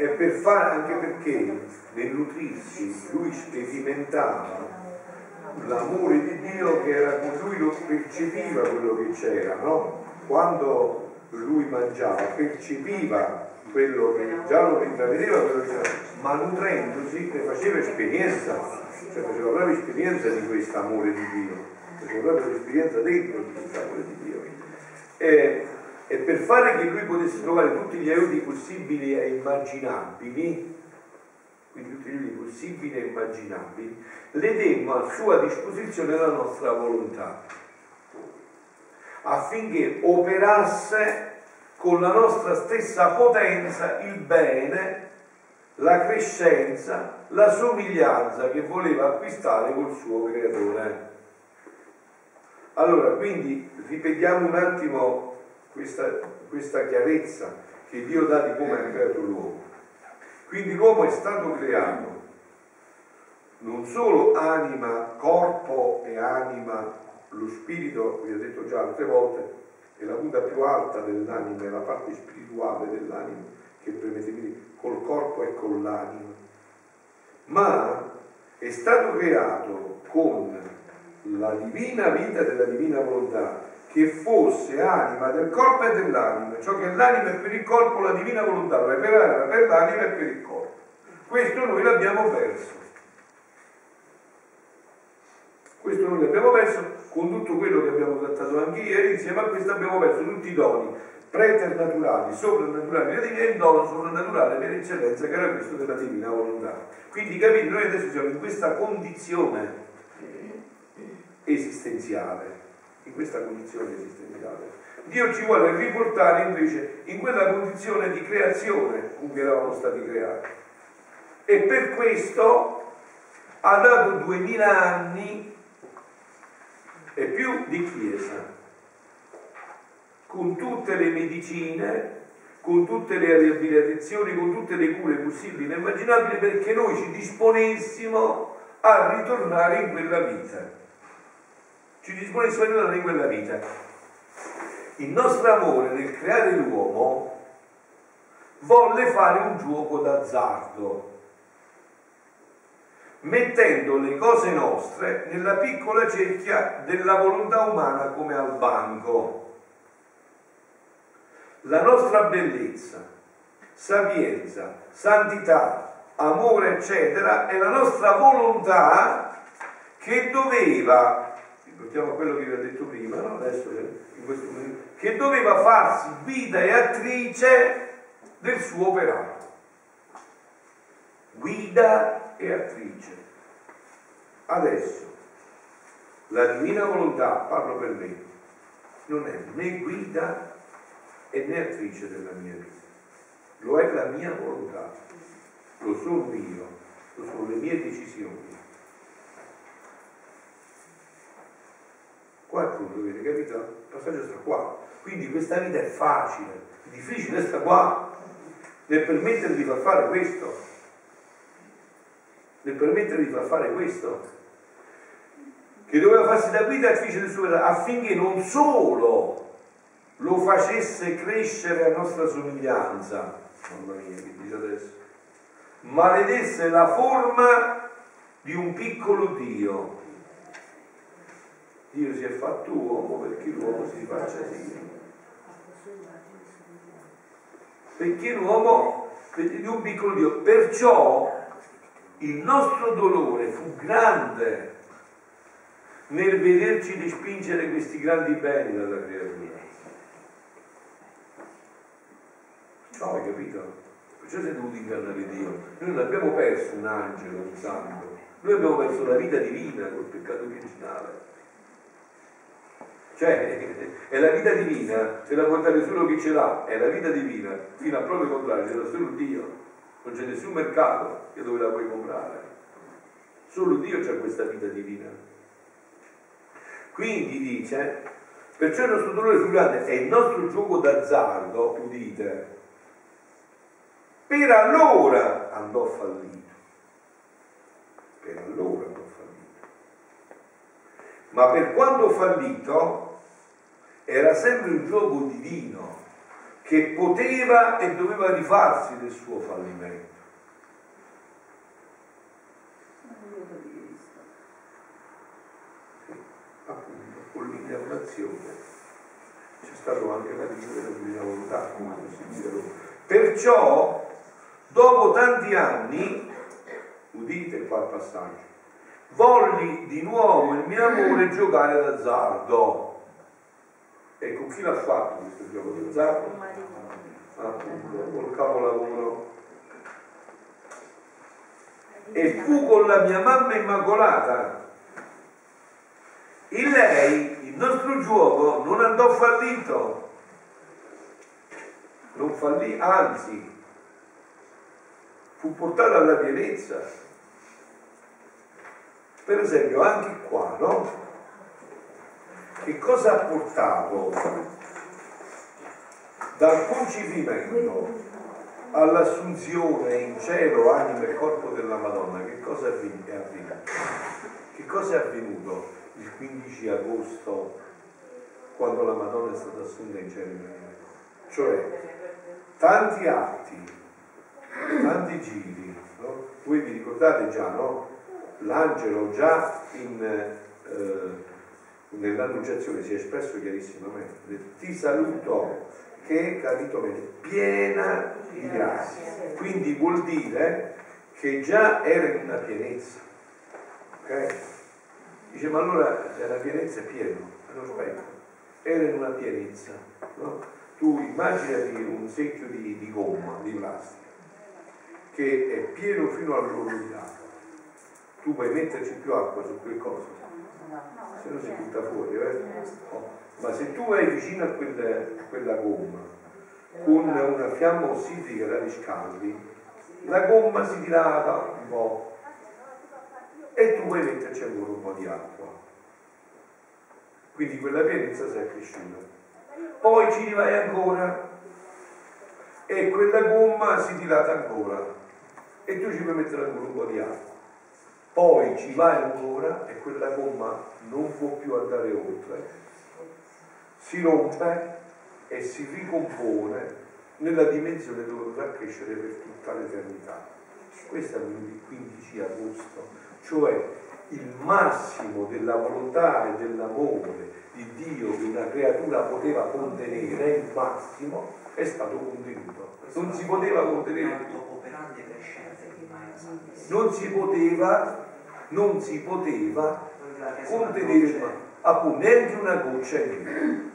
E per fare anche perché nel nutrirsi lui sperimentava l'amore di Dio che era con lui, lo percepiva quello che c'era, no? Quando lui mangiava, percepiva quello che già lo intravedeva quello che c'era, ma nutrendosi ne faceva esperienza, cioè faceva proprio esperienza di questo amore di Dio, faceva proprio l'esperienza dentro di questo amore di Dio. E, e per fare che lui potesse trovare tutti gli aiuti possibili e immaginabili, quindi tutti gli aiuti possibili e immaginabili, le demmo a sua disposizione la nostra volontà, affinché operasse con la nostra stessa potenza il bene, la crescenza, la somiglianza che voleva acquistare col suo creatore. Allora, quindi ripetiamo un attimo questa, questa chiarezza che Dio dà di come ha creato l'uomo. Quindi l'uomo è stato creato non solo anima, corpo e anima, lo spirito, vi ho detto già altre volte, è la punta più alta dell'anima, è la parte spirituale dell'anima che permette quindi col corpo e con l'anima. Ma è stato creato con la divina vita della divina volontà, che fosse anima del corpo e dell'anima, ciò che l'anima è per il corpo, la divina volontà lo è per, per l'anima e per il corpo. Questo noi l'abbiamo perso. Questo noi l'abbiamo perso con tutto quello che abbiamo trattato anche ieri, insieme a questo abbiamo perso tutti i doni preternaturali, soprannaturali e il dono soprannaturale per eccellenza che era questo della divina volontà. Quindi capite, noi adesso siamo in questa condizione esistenziale, in questa condizione esistenziale. Dio ci vuole riportare invece in quella condizione di creazione con cui eravamo stati creati. E per questo ha dato duemila anni e più di Chiesa, con tutte le medicine, con tutte le riabilitazioni, con tutte le cure possibili e immaginabili perché noi ci disponessimo a ritornare in quella vita. Ci disponessimo a ritornare in quella vita. Il nostro amore nel creare l'uomo volle fare un gioco d'azzardo mettendo le cose nostre nella piccola cerchia della volontà umana come al banco. La nostra bellezza, sapienza, santità, amore, eccetera, è la nostra volontà che doveva, riportiamo quello che vi ho detto prima, no? adesso in questo momento, che doveva farsi guida e attrice del suo operato. Guida e attrice. Adesso, la divina volontà, parlo per me, non è né guida e né attrice della mia vita. Lo è la mia volontà, lo sono io, lo sono le mie decisioni. Qua è punto dovete, capito? Il passaggio sta qua. Quindi questa vita è facile, il difficile sta qua, nel permettere di far fare questo, nel permettere di far fare questo, che doveva farsi da guida al figlio suo affinché non solo lo facesse crescere a nostra somiglianza, mamma mia che dice adesso, ma le desse la forma di un piccolo Dio. Dio si è fatto uomo perché l'uomo si faccia Dio. Perché l'uomo di un piccolo Dio. Perciò il nostro dolore fu grande nel vederci respingere questi grandi beni dalla creatura. No, hai capito? Perciò è dovuto ingannare Dio. Noi non abbiamo perso un angelo, un santo, noi abbiamo perso la vita divina col peccato originale. Cioè, è la vita divina, se la può dare solo chi ce l'ha, è la vita divina, fino a proprio contrario, l'ha solo Dio. Non c'è nessun mercato che dove la puoi comprare. Solo Dio c'ha questa vita divina. Quindi dice, perciò il nostro dolore fu grande e il nostro gioco d'azzardo, udite, per allora andò fallito. Per allora andò fallito. Ma per quanto fallito, era sempre un gioco divino che poteva e doveva rifarsi del suo fallimento. Appunto, con l'incarnazione c'è stato anche la vita della divina volontà, come si dice. Perciò Dopo tanti anni, udite qua il passaggio, volli di nuovo il mio amore giocare d'azzardo. E con chi l'ha fatto questo gioco d'azzardo? Appunto, col capolavoro. E fu con la mia mamma immacolata. In lei il nostro gioco non andò fallito, non fallì, anzi fu portata alla pienezza. Per esempio anche qua, no? Che cosa ha portato dal concepimento all'assunzione in cielo, anima e corpo della Madonna? Che cosa è avvenuto? Che cosa è avvenuto il 15 agosto quando la Madonna è stata assunta in cielo? Cioè, tanti atti tanti giri, no? voi vi ricordate già, no? L'angelo già in, eh, nell'annunciazione si è espresso chiarissimamente, ti saluto che, capito bene, piena di grazia, quindi vuol dire che già era in una pienezza, ok? Dice, ma allora la pienezza è allora aspetta, era in una pienezza, no? Tu immaginati un secchio di, di gomma, di plastica, che è pieno fino all'oro di acqua. Tu puoi metterci più acqua su quel coso, se no si butta fuori. Eh? Oh. Ma se tu vai vicino a quella, a quella gomma con una fiamma ossidrica la riscaldi, la gomma si dilata un po' e tu puoi metterci ancora un po' di acqua. Quindi quella pienezza si è cresciuta. Poi ci vai ancora e quella gomma si dilata ancora e tu ci puoi mettere ancora un po' di acqua. Poi ci vai ancora e quella gomma non può più andare oltre, si rompe e si ricompone nella dimensione dove dovrà crescere per tutta l'eternità. Questo è il 15 agosto, cioè il massimo della volontà e dell'amore di Dio che una creatura poteva contenere, il massimo, è stato contenuto. Non si poteva contenere più non si poteva, non si poteva contenere appunto neanche una goccia in più,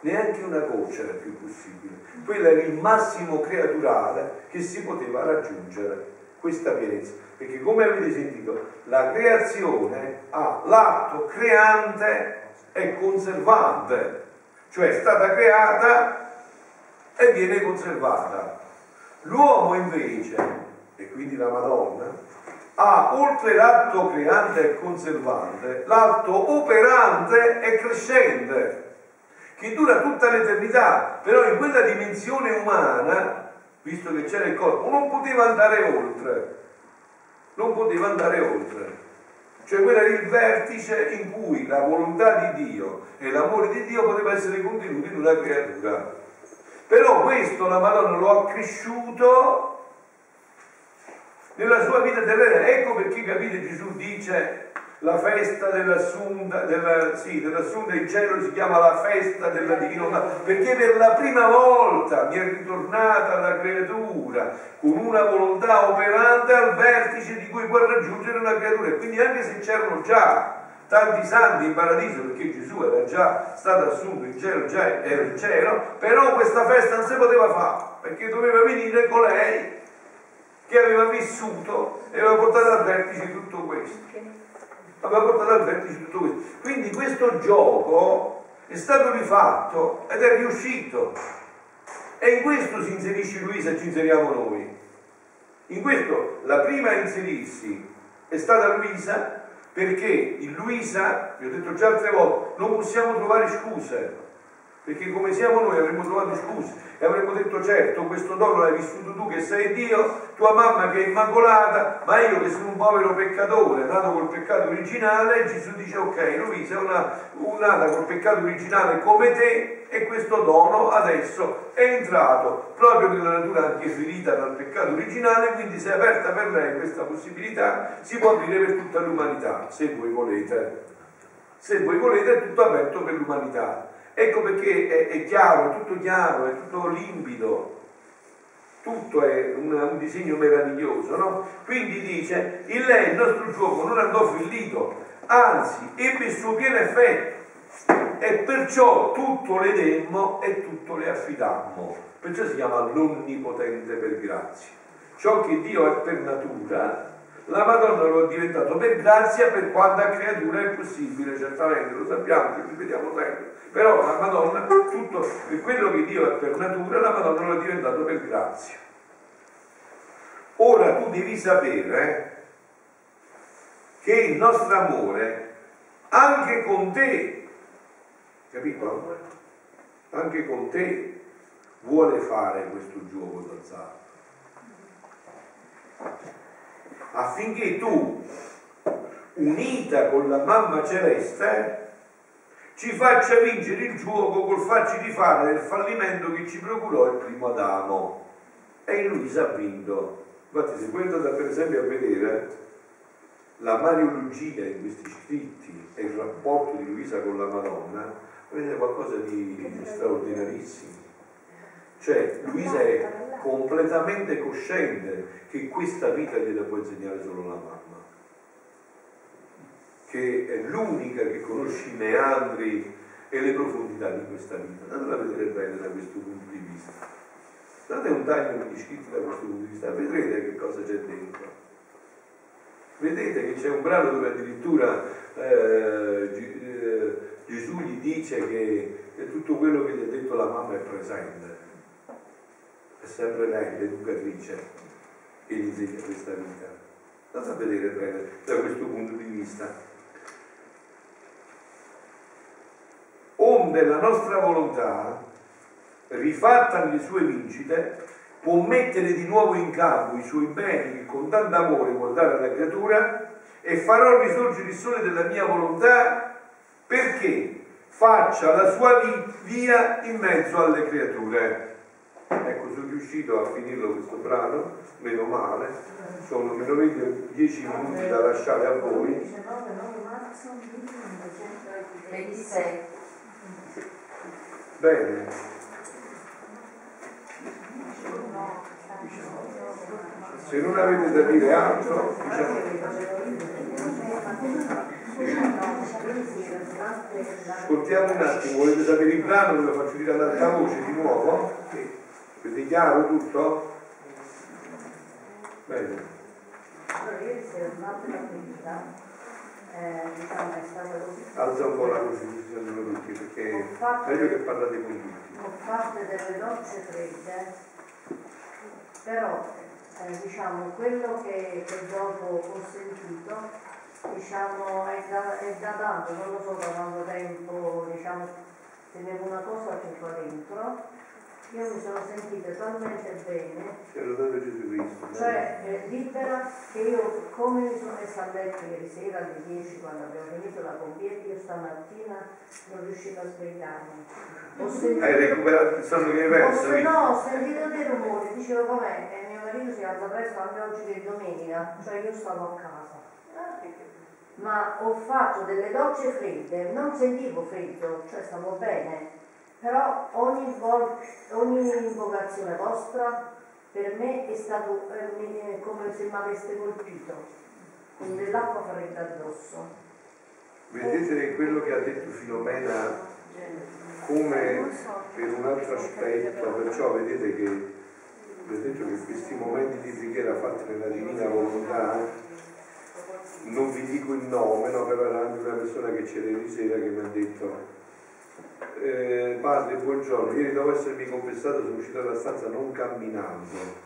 neanche una goccia era più possibile. Quello era il massimo creaturale che si poteva raggiungere, questa pienezza. Perché come avete sentito, la creazione ha l'atto creante e conservante, cioè è stata creata e viene conservata. L'uomo invece e quindi la Madonna, ha oltre l'atto creante e conservante, l'atto operante e crescente, che dura tutta l'eternità, però in quella dimensione umana, visto che c'era il corpo, non poteva andare oltre, non poteva andare oltre. Cioè quello era il vertice in cui la volontà di Dio e l'amore di Dio poteva essere contenuti in una creatura. Però questo la Madonna lo ha cresciuto nella sua vita terrena. Ecco perché capite Gesù dice la festa dell'assunta, della, sì, dell'assunta in cielo si chiama la festa della divinità, perché per la prima volta mi è ritornata la creatura con una volontà operante al vertice di cui può raggiungere una creatura. E quindi anche se c'erano già tanti santi in paradiso, perché Gesù era già stato assunto in cielo, già era in cielo, però questa festa non si poteva fare, perché doveva venire colei che aveva vissuto e aveva portato al vertice tutto questo. Aveva portato al vertice tutto questo. Quindi questo gioco è stato rifatto ed è riuscito. E in questo si inserisce Luisa e ci inseriamo noi. In questo la prima a inserirsi è stata Luisa perché in Luisa, vi ho detto già altre volte, non possiamo trovare scuse perché come siamo noi avremmo trovato scuse e avremmo detto certo questo dono l'hai vissuto tu che sei Dio, tua mamma che è immacolata, ma io che sono un povero peccatore, nato col peccato originale, Gesù dice ok, lui sei una, nata col peccato originale come te e questo dono adesso è entrato proprio nella natura anche ferita dal peccato originale, quindi se è aperta per lei questa possibilità si può aprire per tutta l'umanità, se voi volete. Se voi volete è tutto aperto per l'umanità. Ecco perché è, è chiaro, è tutto chiaro, è tutto limpido, tutto è un, un, disegno meraviglioso, no? Quindi dice, in lei il nostro gioco non andò fallito, anzi ebbe il suo pieno effetto e perciò tutto le demmo e tutto le affidammo. Perciò si chiama l'onnipotente per grazia. Ciò che Dio è per natura, la Madonna lo è diventato per grazia per quanta creatura è possibile, certamente, lo sappiamo, ci ripetiamo sempre. Però la Madonna, tutto quello che Dio è per natura, la Madonna è diventato per grazia. Ora tu devi sapere che il nostro amore, anche con te, capito? Anche con te vuole fare questo gioco d'azzardo affinché tu, unita con la mamma celeste, ci faccia vincere il gioco col farci rifare del fallimento che ci procurò il primo Adamo. E in lui si ha vinto. Infatti se voi andate per esempio a vedere la mariologia in questi scritti e il rapporto di Luisa con la Madonna, vedete qualcosa di, di straordinarissimo. Cioè Luisa è completamente cosciente che questa vita gliela può insegnare solo la mamma, che è l'unica che conosce i meandri e le profondità di questa vita. Andatela a vedere bene da questo punto di vista. Date un taglio negli scritti da questo punto di vista, vedrete che cosa c'è dentro. Vedete che c'è un brano dove addirittura eh, eh, Gesù gli dice che tutto quello che gli ha detto la mamma è presente è sempre lei l'educatrice che gli insegna questa vita. Andate a vedere bene da questo punto di vista. Onde la nostra volontà, rifatta nelle sue vincite, può mettere di nuovo in campo i suoi beni che con tanto amore vuol dare alla creatura e farò risorgere il sole della mia volontà perché faccia la sua via in mezzo alle creature. Ecco, sono riuscito a finirlo questo brano, meno male, sono meno 20, 10 minuti da lasciare a voi. 26. Bene. Se non avete da dire altro, diciamo... Ascoltiamo un attimo, volete sapere il brano? Ve lo faccio dire ad alta voce di nuovo? Quindi chiaro tutto? Bene. Eh, diciamo, è. Alza un po' la così sentono tutti, perché è meglio che parlate con tutti. Ho fatto delle docce fredde, però eh, diciamo, quello che, che dopo ho sentito, diciamo, è da, è da tanto, non lo so da quanto tempo, diciamo, tenevo una cosa che qua dentro, io mi sono sentita talmente bene cioè eh, libera che io come mi sono messa a letto ieri sera alle 10 quando abbiamo finito la compieta, io stamattina non riuscivo a svegliarmi. Ho sentito, Hai recuperato il sonno che hai ho, perso? no, ho sentito dei rumori, dicevo com'è? E mio marito si alza presto anche oggi che è domenica, cioè io stavo a casa. Ma ho fatto delle docce fredde, non sentivo freddo, cioè stavo bene, ogni ogni invocazione vostra per me è stato eh, come se mi aveste colpito, con dell'acqua fredda addosso. Vedete quello che ha detto Filomena come per un altro aspetto, perciò vedete che detto che questi momenti di preghiera fatti nella divina volontà, non vi dico il nome, no, però era anche una persona che c'era ieri sera che mi ha detto eh, padre buongiorno, ieri dopo essermi confessato sono uscito dalla stanza non camminando,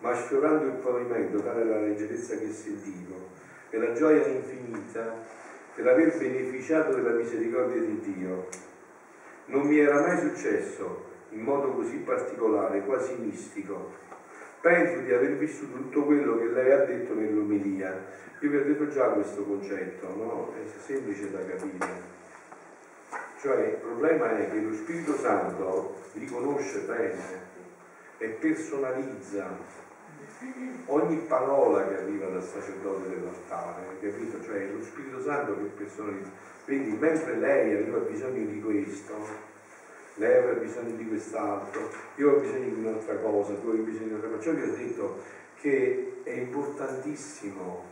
ma sfiorando il pavimento, tale la leggerezza che sentivo e la gioia infinita per aver beneficiato della misericordia di Dio. Non mi era mai successo in modo così particolare, quasi mistico. Penso di aver vissuto tutto quello che lei ha detto nell'omelia. Io vi ho detto già questo concetto, no? È semplice da capire. Cioè il problema è che lo Spirito Santo vi conosce bene e personalizza ogni parola che arriva dal sacerdote dell'altare, capito? Cioè è lo Spirito Santo che personalizza. Quindi mentre lei aveva bisogno di questo, lei aveva bisogno di quest'altro, io ho bisogno di un'altra cosa, tu hai bisogno di un'altra cosa. Perciò vi ho detto che è importantissimo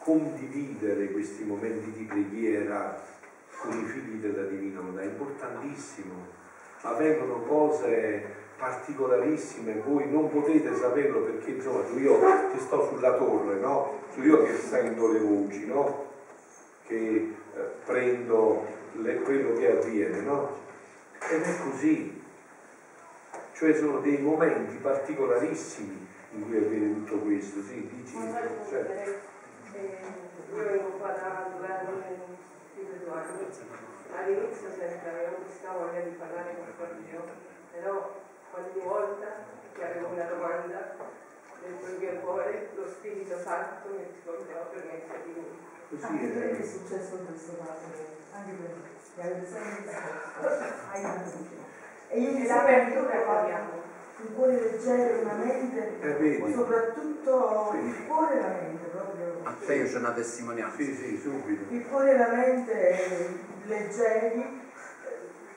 condividere questi momenti di preghiera con i figli della divina volontà, è importantissimo. Avvengono cose particolarissime, voi non potete saperlo perché insomma io che sto sulla torre, no? Io che sento le voci, no? Che eh, prendo le- quello che avviene, no? Ed è così. Cioè sono dei momenti particolarissimi in cui avviene tutto questo, sì, dici, cioè, Io vengo qua da due anni, anni. All'inizio sempre avevo questa voglia di parlare con Dio, però ogni volta che avevo una domanda dentro il mio cuore, lo Spirito Santo mi rispondeva per mezzo di lui. così Anche per me è è. successo questo caso, anche per me, mi avete sempre risposto, ai. E io mi l'apertura proprio parliamo. Un cuore leggero, una mente, Eh, soprattutto Sì. il cuore e la mente proprio. A te io c'è una testimonianza. Sì, sì, subito. Il cuore e la mente leggeri, eh,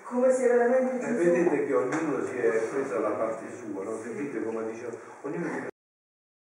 come se veramente E Gesù vedete che ognuno si è presa la parte sua, no? Sentite come dicevo, ognuno